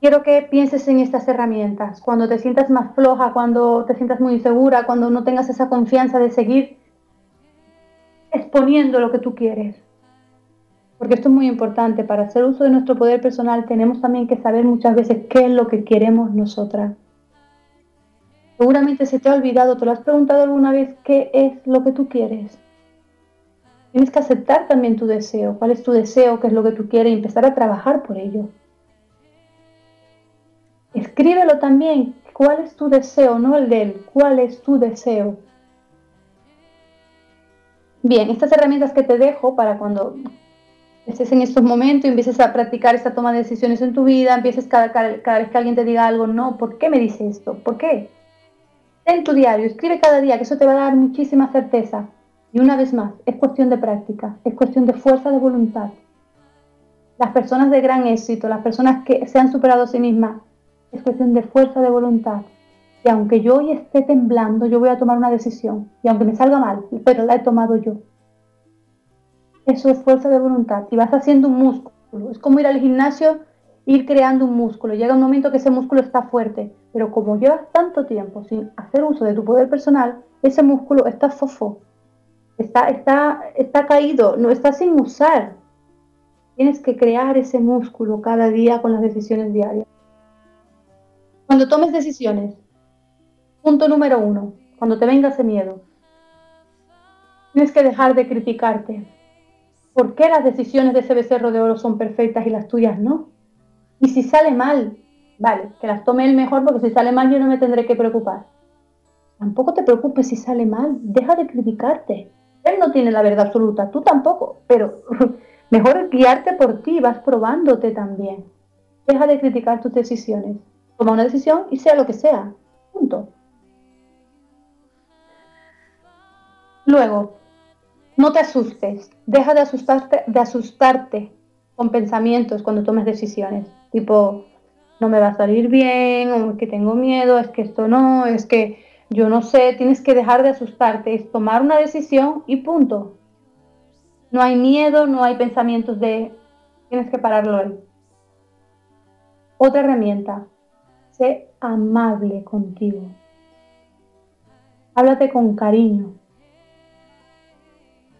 quiero que pienses en estas herramientas. Cuando te sientas más floja, cuando te sientas muy insegura, cuando no tengas esa confianza de seguir exponiendo lo que tú quieres. Porque esto es muy importante. Para hacer uso de nuestro poder personal tenemos también que saber muchas veces qué es lo que queremos nosotras. Seguramente se te ha olvidado, te lo has preguntado alguna vez, ¿qué es lo que tú quieres? Tienes que aceptar también tu deseo, cuál es tu deseo, qué es lo que tú quieres y empezar a trabajar por ello. Escríbelo también, cuál es tu deseo, no el de él, cuál es tu deseo. Bien, estas herramientas que te dejo para cuando estés en estos momentos y empieces a practicar esta toma de decisiones en tu vida, empieces cada, cada vez que alguien te diga algo, no, ¿por qué me dice esto? ¿Por qué? En tu diario, escribe cada día, que eso te va a dar muchísima certeza. Y una vez más, es cuestión de práctica, es cuestión de fuerza de voluntad. Las personas de gran éxito, las personas que se han superado a sí mismas, es cuestión de fuerza de voluntad. Y aunque yo hoy esté temblando, yo voy a tomar una decisión. Y aunque me salga mal, pero la he tomado yo. Eso es fuerza de voluntad. Y vas haciendo un músculo. Es como ir al gimnasio ir creando un músculo. Llega un momento que ese músculo está fuerte, pero como llevas tanto tiempo sin hacer uso de tu poder personal, ese músculo está fofo, está, está, está caído, no está sin usar. Tienes que crear ese músculo cada día con las decisiones diarias. Cuando tomes decisiones, punto número uno, cuando te venga ese miedo, tienes que dejar de criticarte. ¿Por qué las decisiones de ese becerro de oro son perfectas y las tuyas no? Y si sale mal, vale, que las tome él mejor porque si sale mal yo no me tendré que preocupar. Tampoco te preocupes si sale mal, deja de criticarte. Él no tiene la verdad absoluta, tú tampoco, pero [LAUGHS] mejor guiarte por ti, vas probándote también. Deja de criticar tus decisiones. Toma una decisión y sea lo que sea. Punto. Luego, no te asustes. Deja de asustarte, de asustarte con pensamientos cuando tomes decisiones tipo, no me va a salir bien, o es que tengo miedo, es que esto no, es que yo no sé, tienes que dejar de asustarte, es tomar una decisión y punto. No hay miedo, no hay pensamientos de, tienes que pararlo ahí. Otra herramienta, sé amable contigo. háblate con cariño.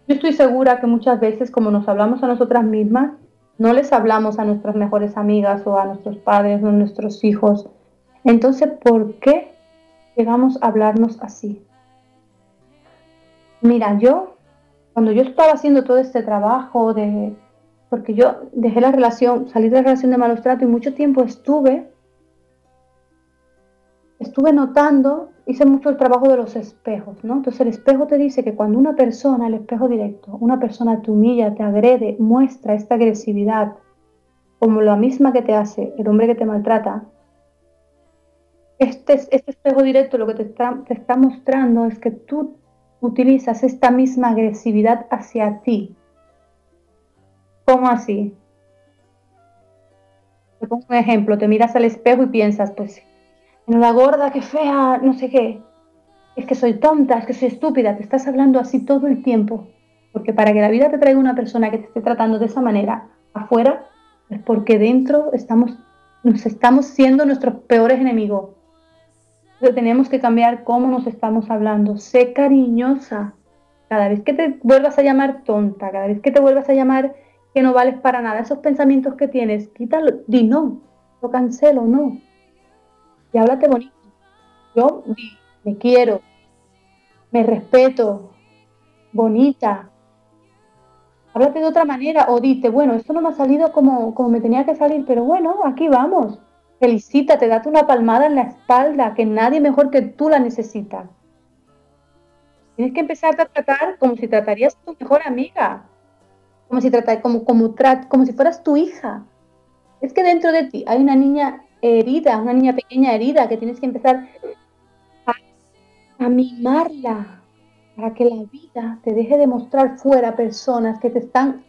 Yo estoy segura que muchas veces, como nos hablamos a nosotras mismas, no les hablamos a nuestras mejores amigas o a nuestros padres o a nuestros hijos. Entonces, ¿por qué llegamos a hablarnos así? Mira, yo, cuando yo estaba haciendo todo este trabajo de, porque yo dejé la relación, salí de la relación de malos tratos y mucho tiempo estuve, estuve notando, hice mucho el trabajo de los espejos, ¿no? Entonces el espejo te dice que cuando una persona, el espejo directo, una persona te humilla, te agrede, muestra esta agresividad, como la misma que te hace el hombre que te maltrata, este, este espejo directo lo que te está, te está mostrando es que tú utilizas esta misma agresividad hacia ti. ¿Cómo así? Te pongo un ejemplo, te miras al espejo y piensas, pues, en la gorda, qué fea, no sé qué. Es que soy tonta, es que soy estúpida, te estás hablando así todo el tiempo. Porque para que la vida te traiga una persona que te esté tratando de esa manera afuera, es porque dentro estamos, nos estamos siendo nuestros peores enemigos tenemos que cambiar cómo nos estamos hablando. Sé cariñosa. Cada vez que te vuelvas a llamar tonta, cada vez que te vuelvas a llamar que no vales para nada, esos pensamientos que tienes, quítalo, di no, lo cancelo, no. Y háblate bonito. Yo me quiero, me respeto, bonita. Háblate de otra manera o dite, bueno, esto no me ha salido como, como me tenía que salir, pero bueno, aquí vamos Felicítate, date una palmada en la espalda, que nadie mejor que tú la necesita. Tienes que empezar a tratar como si tratarías a tu mejor amiga, como si, como, como, como si fueras tu hija. Es que dentro de ti hay una niña herida, una niña pequeña herida, que tienes que empezar a, mimarla para que la vida te deje de mostrar fuera personas que te están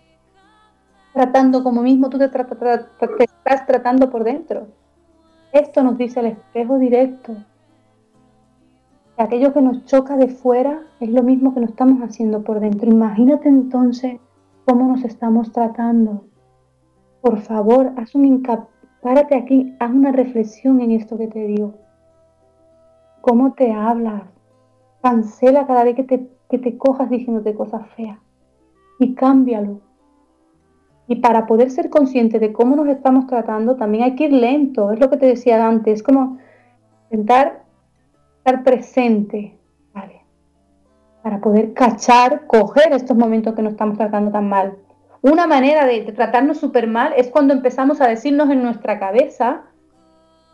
tratando como mismo tú te, te estás tratando por dentro. Esto nos dice el espejo directo. aquello que nos choca de fuera es lo mismo que nos estamos haciendo por dentro. Imagínate entonces cómo nos estamos tratando. Por favor, haz un párate aquí, haz una reflexión en esto que te digo. ¿Cómo te hablas? Cancela cada vez que te, que te cojas diciéndote cosas feas y cámbialo. Y para poder ser consciente de cómo nos estamos tratando, también hay que ir lento. Es lo que te decía antes, es como intentar estar presente. Para poder cachar, coger estos momentos que nos estamos tratando tan mal. Una manera de, tratarnos súper mal es cuando empezamos a decirnos en nuestra cabeza,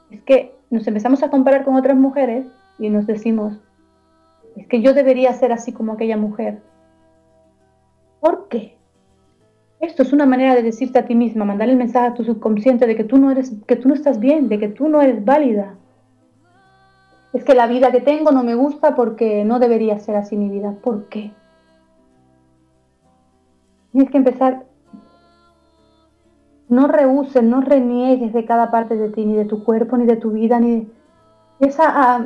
es que nos empezamos a comparar con otras mujeres y nos decimos, es que yo debería ser así como aquella mujer. ¿Por qué? Esto es una manera de decirte a ti misma, mandar el mensaje a tu subconsciente de que tú no eres, que tú no estás bien, de que tú no eres válida. Es que la vida que tengo no me gusta porque no debería ser así mi vida. ¿Por qué? Tienes que empezar. No rehuses, no reniegues de cada parte de ti, ni de tu cuerpo, ni de tu vida, ni de... Empieza a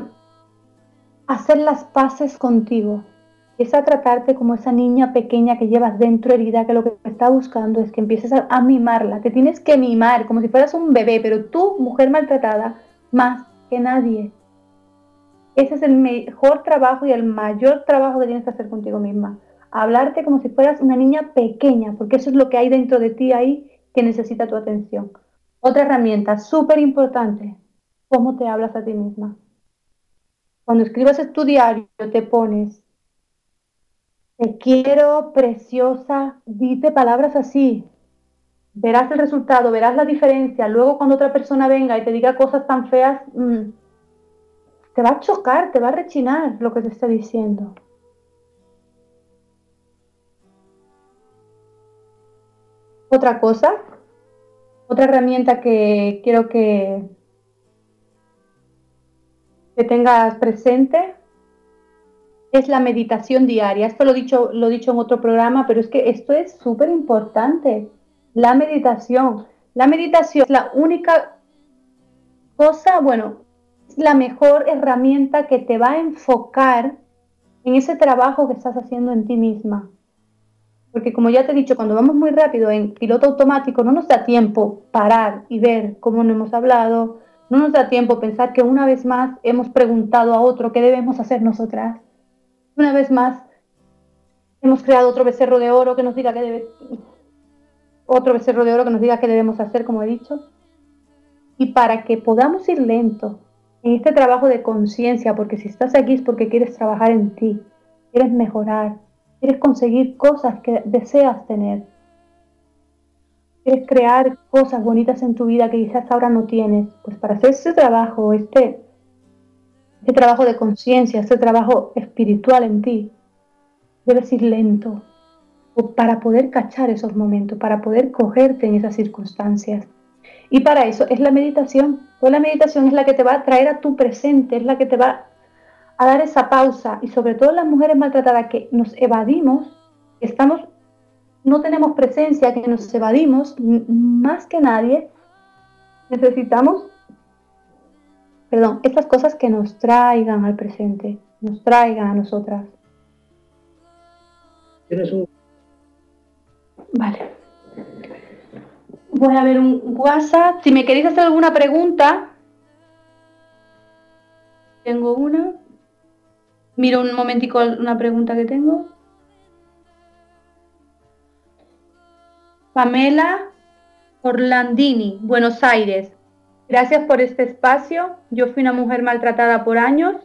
hacer las paces contigo. Empieza a tratarte como esa niña pequeña que llevas dentro herida, que lo que está buscando es que empieces a, mimarla. Te tienes que mimar como si fueras un bebé, pero tú, mujer maltratada, más que nadie. Ese es el mejor trabajo y el mayor trabajo que tienes que hacer contigo misma. Hablarte como si fueras una niña pequeña, porque eso es lo que hay dentro de ti ahí que necesita tu atención. Otra herramienta súper importante, cómo te hablas a ti misma. Cuando escribas tu diario te pones te quiero, preciosa, dite palabras así. Verás el resultado, verás la diferencia. Luego cuando otra persona venga y te diga cosas tan feas, mm, te va a chocar, te va a rechinar lo que te está diciendo. Otra cosa, otra herramienta que quiero que, que tengas presente es la meditación diaria. Esto lo he dicho, lo he dicho en otro programa, pero es que esto es súper importante. La meditación. La meditación es la única cosa, bueno, es la mejor herramienta que te va a enfocar en ese trabajo que estás haciendo en ti misma. Porque como ya te he dicho, cuando vamos muy rápido en piloto automático, no nos da tiempo parar y ver cómo no hemos hablado, no nos da tiempo pensar que una vez más hemos preguntado a otro qué debemos hacer nosotras Una vez más, hemos creado otro becerro de oro que nos diga que debe, otro becerro de oro que nos diga qué debemos hacer, como he dicho. Y para que podamos ir lento en este trabajo de conciencia, porque si estás aquí es porque quieres trabajar en ti, quieres mejorar, quieres conseguir cosas que deseas tener, quieres crear cosas bonitas en tu vida que quizás ahora no tienes, pues para hacer ese trabajo, este, este trabajo de conciencia, este trabajo espiritual en ti, debes ir lento, para poder cachar esos momentos, para poder cogerte en esas circunstancias. Y para eso es la meditación. Pues la meditación es la que te va a traer a tu presente, es la que te va a dar esa pausa. Y sobre todo las mujeres maltratadas que nos evadimos, estamos, no tenemos presencia, que nos evadimos más que nadie, necesitamos, perdón, estas cosas que nos traigan al presente, nos traigan a nosotras. Tienes un Vale. Voy a ver un WhatsApp. Si me queréis hacer alguna pregunta, tengo una. Miro un momentico una pregunta que tengo. Pamela Orlandini, Buenos Aires. Gracias por este espacio. Yo fui una mujer maltratada por años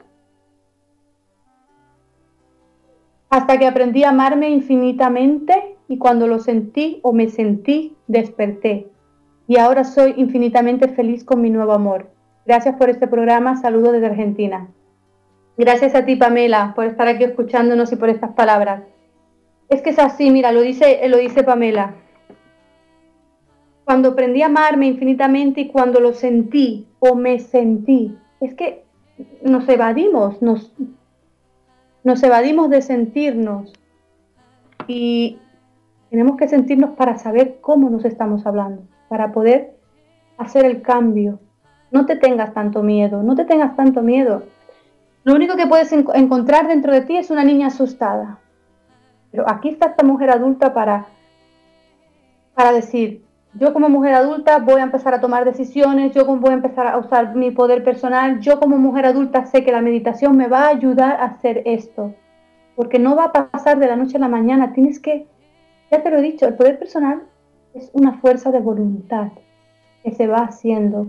hasta que aprendí a amarme infinitamente y cuando lo sentí o me sentí, desperté. Y ahora soy infinitamente feliz con mi nuevo amor. Gracias por este programa. Saludos desde Argentina. Gracias a ti, Pamela, por estar aquí escuchándonos y por estas palabras. Es que es así, mira, lo dice, lo dice Pamela. Cuando aprendí a amarme infinitamente y cuando lo sentí o me sentí, es que nos evadimos, nos, nos evadimos de sentirnos. Y tenemos que sentirnos para saber cómo nos estamos hablando, para poder hacer el cambio. No te tengas tanto miedo, no te tengas tanto miedo. Lo único que puedes encontrar dentro de ti es una niña asustada. Pero aquí está esta mujer adulta para, para decir, yo como mujer adulta voy a empezar a tomar decisiones, yo voy a empezar a usar mi poder personal, yo como mujer adulta sé que la meditación me va a ayudar a hacer esto, porque no va a pasar de la noche a la mañana, tienes que ya te lo he dicho, el poder personal es una fuerza de voluntad que se va haciendo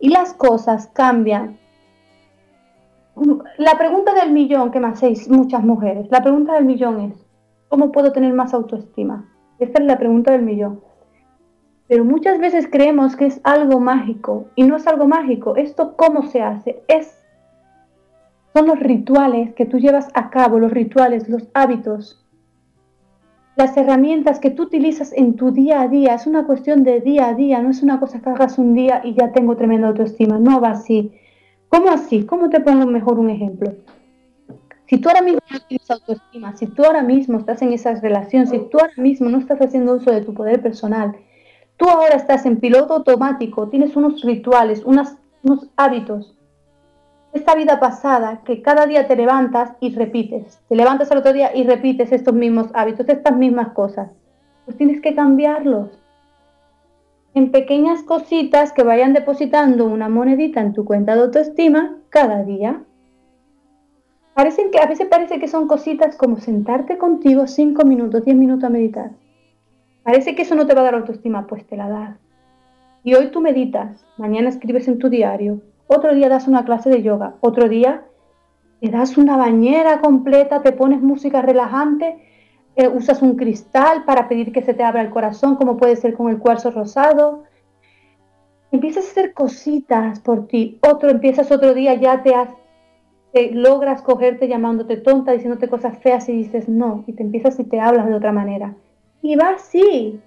y las cosas cambian. La pregunta del millón que me hacéis muchas mujeres, la pregunta del millón es, ¿cómo puedo tener más autoestima? Esta es la pregunta del millón. Pero muchas veces creemos que es algo mágico y no es algo mágico. Esto cómo se hace? Es son los rituales que tú llevas a cabo, los rituales, los hábitos las herramientas que tú utilizas en tu día a día. Es una cuestión de día a día, no es una cosa que hagas un día y ya tengo tremenda autoestima. No va así. ¿Cómo así? ¿Cómo te pongo mejor un ejemplo? Si tú ahora mismo no tienes autoestima, si tú ahora mismo estás en esa relación, si tú ahora mismo no estás haciendo uso de tu poder personal, tú ahora estás en piloto automático, tienes unos rituales, unos hábitos esta vida pasada que cada día te levantas y repites, te levantas al otro día y repites estos mismos hábitos, estas mismas cosas, pues tienes que cambiarlos en pequeñas cositas que vayan depositando una monedita en tu cuenta de autoestima cada día. Parecen que a veces parece que son cositas como sentarte contigo cinco minutos, 10 minutos a meditar. Parece que eso no te va a dar autoestima, pues te la da. Y hoy tú meditas, mañana escribes en tu diario, otro día das una clase de yoga, otro día te das una bañera completa, te pones música relajante, eh, usas un cristal para pedir que se te abra el corazón, como puede ser con el cuarzo rosado. Empiezas a hacer cositas por ti. Otro, empiezas otro día, ya te, has, logras cogerte llamándote tonta, diciéndote cosas feas y dices no, y te empiezas y te hablas de otra manera. Y va así,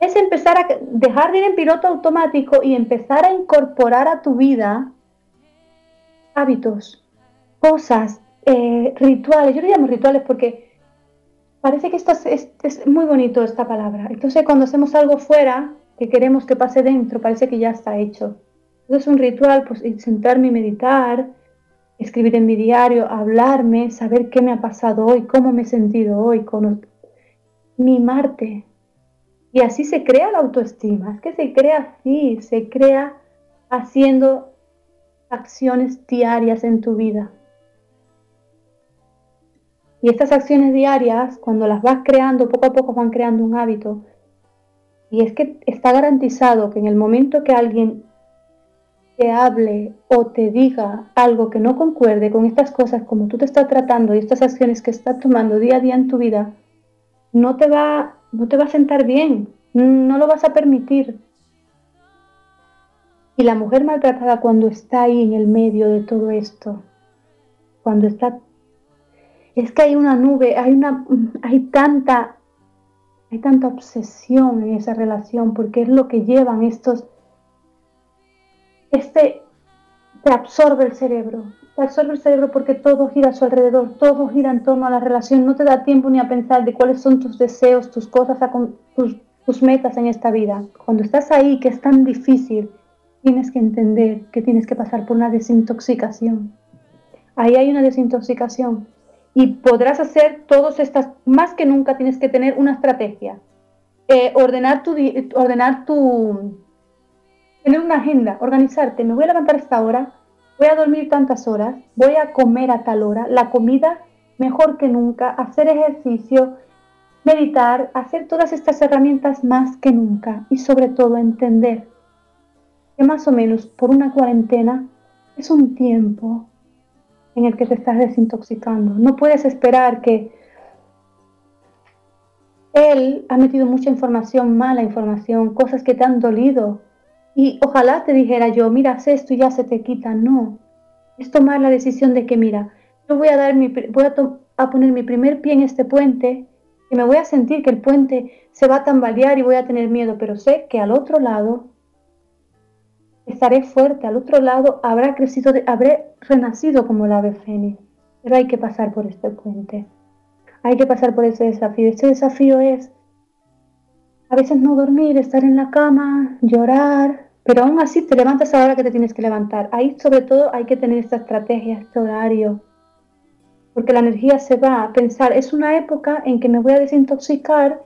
es empezar a dejar de ir en piloto automático y empezar a incorporar a tu vida hábitos, cosas, eh, rituales. Yo le llamo rituales porque parece que esto es, muy bonito esta palabra. Entonces cuando hacemos algo fuera que queremos que pase dentro, parece que ya está hecho. Entonces un ritual, pues sentarme y meditar, escribir en mi diario, hablarme, saber qué me ha pasado hoy, cómo me he sentido hoy, con, mimarte, y así se crea la autoestima. Es que se crea así, se crea haciendo acciones diarias en tu vida. Y estas acciones diarias, cuando las vas creando, poco a poco van creando un hábito. Y es que está garantizado que en el momento que alguien te hable o te diga algo que no concuerde con estas cosas como tú te estás tratando y estas acciones que estás tomando día a día en tu vida, no te va, no te va a sentar bien, no lo vas a permitir. Y la mujer maltratada cuando está ahí en el medio de todo esto, cuando está es que hay una nube, hay una [CLEARS THROAT] hay tanta hay tanta obsesión en esa relación porque es lo que llevan estos este te absorbe el cerebro, te absorbe el cerebro porque todo gira a su alrededor, todo gira en torno a la relación, no te da tiempo ni a pensar de cuáles son tus deseos, tus cosas, tus, tus metas en esta vida. Cuando estás ahí, que es tan difícil, tienes que entender que tienes que pasar por una desintoxicación. Ahí hay una desintoxicación y podrás hacer todas estas, más que nunca tienes que tener una estrategia. Eh, ordenar tu, ordenar tu, tener una agenda, organizarte, me voy a levantar esta hora, voy a dormir tantas horas, voy a comer a tal hora, la comida mejor que nunca, hacer ejercicio, meditar, hacer todas estas herramientas más que nunca. Y sobre todo entender que más o menos por una cuarentena es un tiempo en el que te estás desintoxicando. No puedes esperar que él ha metido mucha información, mala información, cosas que te han dolido, y ojalá te dijera yo, mira, haz esto y ya se te quita. No, es tomar la decisión de que, mira, yo voy a, dar mi, voy a, poner mi primer pie en este puente y me voy a sentir que el puente se va a tambalear y voy a tener miedo, pero sé que al otro lado estaré fuerte, al otro lado habrá crecido, habré renacido como la ave fénix. Pero hay que pasar por este puente. Hay que pasar por ese desafío. Ese desafío es a veces no dormir, estar en la cama, llorar, pero aún así te levantas a la hora que te tienes que levantar. Ahí sobre todo hay que tener esta estrategia, este horario, porque la energía se va a pensar, es una época en que me voy a desintoxicar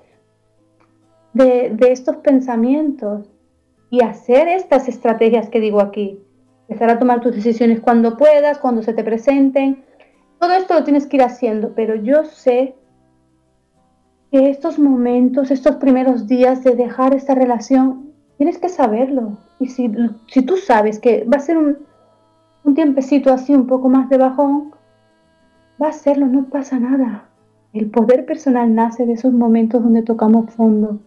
de, de estos pensamientos y hacer estas estrategias que digo aquí. Empezar a tomar tus decisiones cuando puedas, cuando se te presenten. Todo esto lo tienes que ir haciendo, pero yo sé que estos momentos, estos primeros días de dejar esta relación, tienes que saberlo. Y si, tú sabes que va a ser un, un tiempecito así, un poco más de bajón, va a serlo, no pasa nada. El poder personal nace de esos momentos donde tocamos fondo.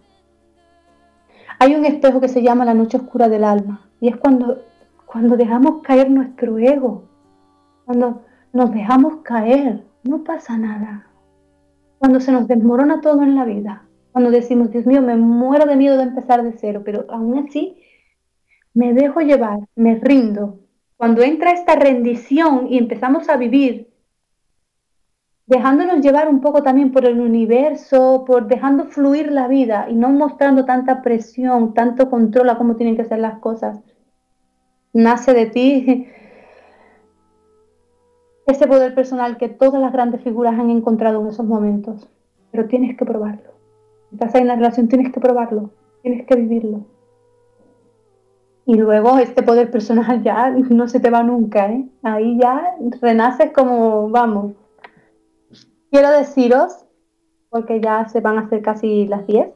Hay un espejo que se llama la noche oscura del alma y es cuando, cuando dejamos caer nuestro ego, cuando nos dejamos caer, no pasa nada cuando se nos desmorona todo en la vida, cuando decimos, Dios mío, me muero de miedo de empezar de cero, pero aún así me dejo llevar, me rindo. Cuando entra esta rendición y empezamos a vivir, dejándonos llevar un poco también por el universo, por dejando fluir la vida y no mostrando tanta presión, tanto control a cómo tienen que ser las cosas, nace de ti [LAUGHS] ese poder personal que todas las grandes figuras han encontrado en esos momentos. Pero tienes que probarlo. Estás ahí en la relación, tienes que probarlo, tienes que vivirlo. Y luego este poder personal [LAUGHS] ya no se te va nunca, ¿eh? Ahí ya renaces como, vamos. Quiero deciros, porque ya se van a hacer casi las 10,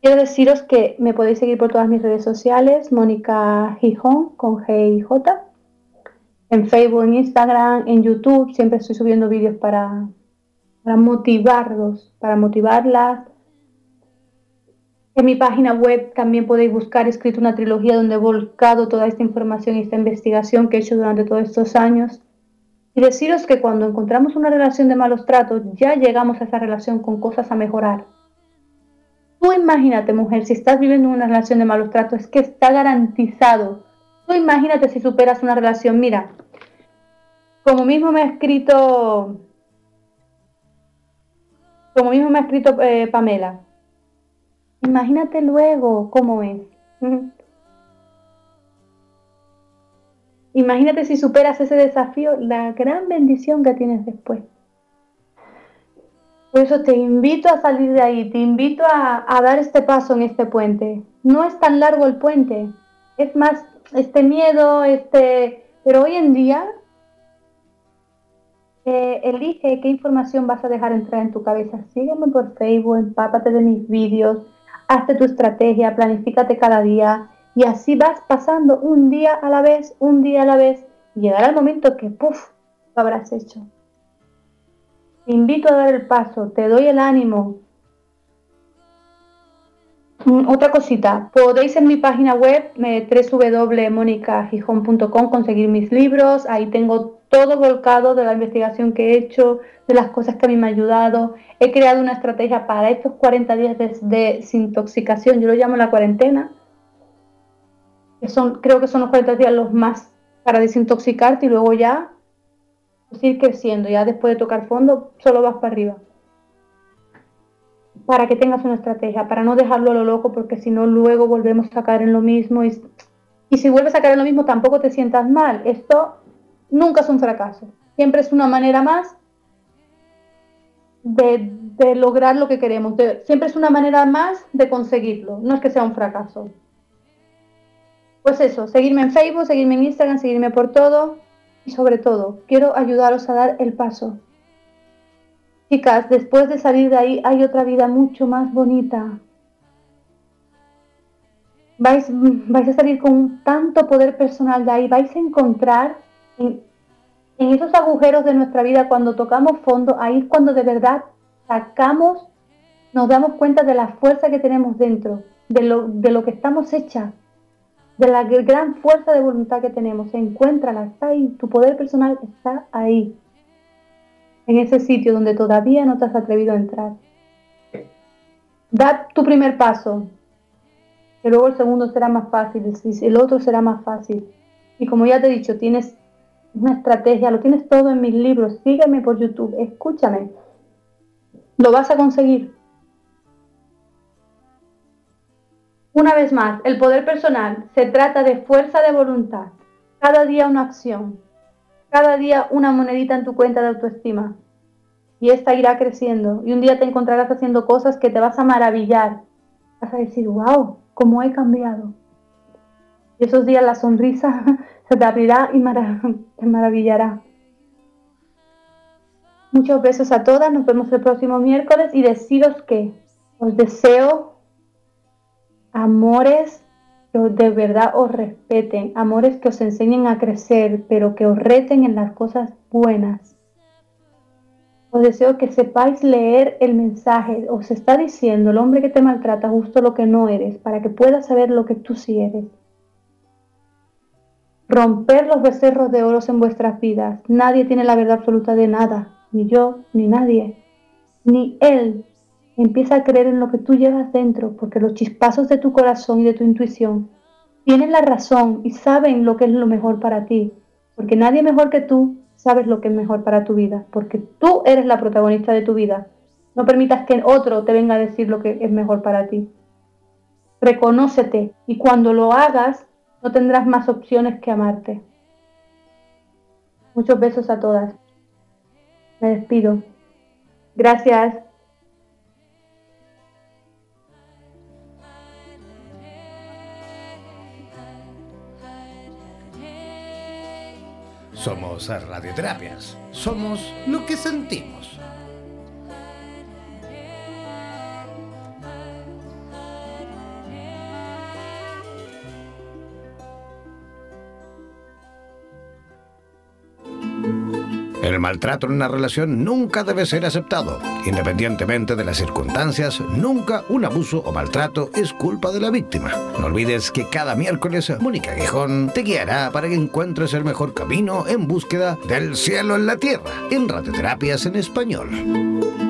quiero deciros que me podéis seguir por todas mis redes sociales, Mónica Gijón con G y J en Facebook, en Instagram, en YouTube. Siempre estoy subiendo vídeos para, para motivarlos, para motivarlas. En mi página web también podéis buscar escrito una trilogía donde he volcado toda esta información y esta investigación que he hecho durante todos estos años. Deciros que cuando encontramos una relación de malos tratos, ya llegamos a esa relación con cosas a mejorar. Tú imagínate, mujer, si estás viviendo una relación de malos tratos, es que está garantizado imagínate si superas una relación. Mira, como mismo me ha escrito, como mismo me ha escrito eh, Pamela, imagínate luego cómo es. Imagínate si superas ese desafío, la gran bendición que tienes después. Por eso te invito a salir de ahí, te invito a, dar este paso en este puente. No es tan largo el puente, es más este miedo, este, pero hoy en día Eh, elige qué información vas a dejar entrar en tu cabeza. Sígueme por Facebook, empápate de mis vídeos, hazte tu estrategia, planifícate cada día y así vas pasando un día a la vez, un día a la vez. llegará el momento que, puff, lo habrás hecho. Te invito a dar el paso, te doy el ánimo, Mm, otra cosita, podéis en mi página web www.monicagijón.com conseguir mis libros, ahí tengo todo volcado de la investigación que he hecho, de las cosas que a mí me ha ayudado. He creado una estrategia para estos 40 días de, desintoxicación, yo lo llamo la cuarentena, son, creo que son los 40 días los más para desintoxicarte y luego ya pues, ir creciendo, ya después de tocar fondo solo vas para arriba para que tengas una estrategia, para no dejarlo a lo loco, porque si no, luego volvemos a caer en lo mismo. Y, y si vuelves a caer en lo mismo, tampoco te sientas mal. Esto nunca es un fracaso. Siempre es una manera más de, de lograr lo que queremos. siempre es una manera más de conseguirlo. No es que sea un fracaso. Pues eso, seguirme en Facebook, seguirme en Instagram, seguirme por todo. Y sobre todo, quiero ayudaros a dar el paso Chicas, después de salir de ahí hay otra vida mucho más bonita. Vais, vais a salir con tanto poder personal de ahí, vais a encontrar en, esos agujeros de nuestra vida cuando tocamos fondo, ahí es cuando de verdad sacamos, nos damos cuenta de la fuerza que tenemos dentro, de lo, de lo que estamos hechas, de la gran fuerza de voluntad que tenemos. Encuéntrala, está ahí, tu poder personal está ahí en ese sitio donde todavía no te has atrevido a entrar. Da tu primer paso, que luego el segundo será más fácil, el otro será más fácil. Y como ya te he dicho, tienes una estrategia, lo tienes todo en mis libros, sígueme por YouTube, escúchame, lo vas a conseguir. Una vez más, el poder personal se trata de fuerza de voluntad, cada día una acción, cada día una monedita en tu cuenta de autoestima. Y esta irá creciendo. Y un día te encontrarás haciendo cosas que te vas a maravillar. Vas a decir, wow, cómo he cambiado. Y esos días la sonrisa [LAUGHS] se te abrirá y te maravillará. Muchos besos a todas. Nos vemos el próximo miércoles y deciros que os deseo amores que de verdad os respeten, amores que os enseñen a crecer, pero que os reten en las cosas buenas. Os deseo que sepáis leer el mensaje. Os está diciendo el hombre que te maltrata justo lo que no eres, para que puedas saber lo que tú sí eres. Romper los becerros de oros en vuestras vidas. Nadie tiene la verdad absoluta de nada, ni yo, ni nadie, ni él, Empieza a creer en lo que tú llevas dentro, porque los chispazos de tu corazón y de tu intuición tienen la razón y saben lo que es lo mejor para ti, porque nadie mejor que tú sabes lo que es mejor para tu vida, porque tú eres la protagonista de tu vida. No permitas que otro te venga a decir lo que es mejor para ti. Reconócete y cuando lo hagas no tendrás más opciones que amarte. Muchos besos a todas. Me despido. Gracias. Somos radioterapias. Somos lo que sentimos. El maltrato en una relación nunca debe ser aceptado. Independientemente de las circunstancias, nunca un abuso o maltrato es culpa de la víctima. No olvides que cada miércoles Mónica Guijón te guiará para que encuentres el mejor camino en búsqueda del cielo en la tierra en radioterapias en español.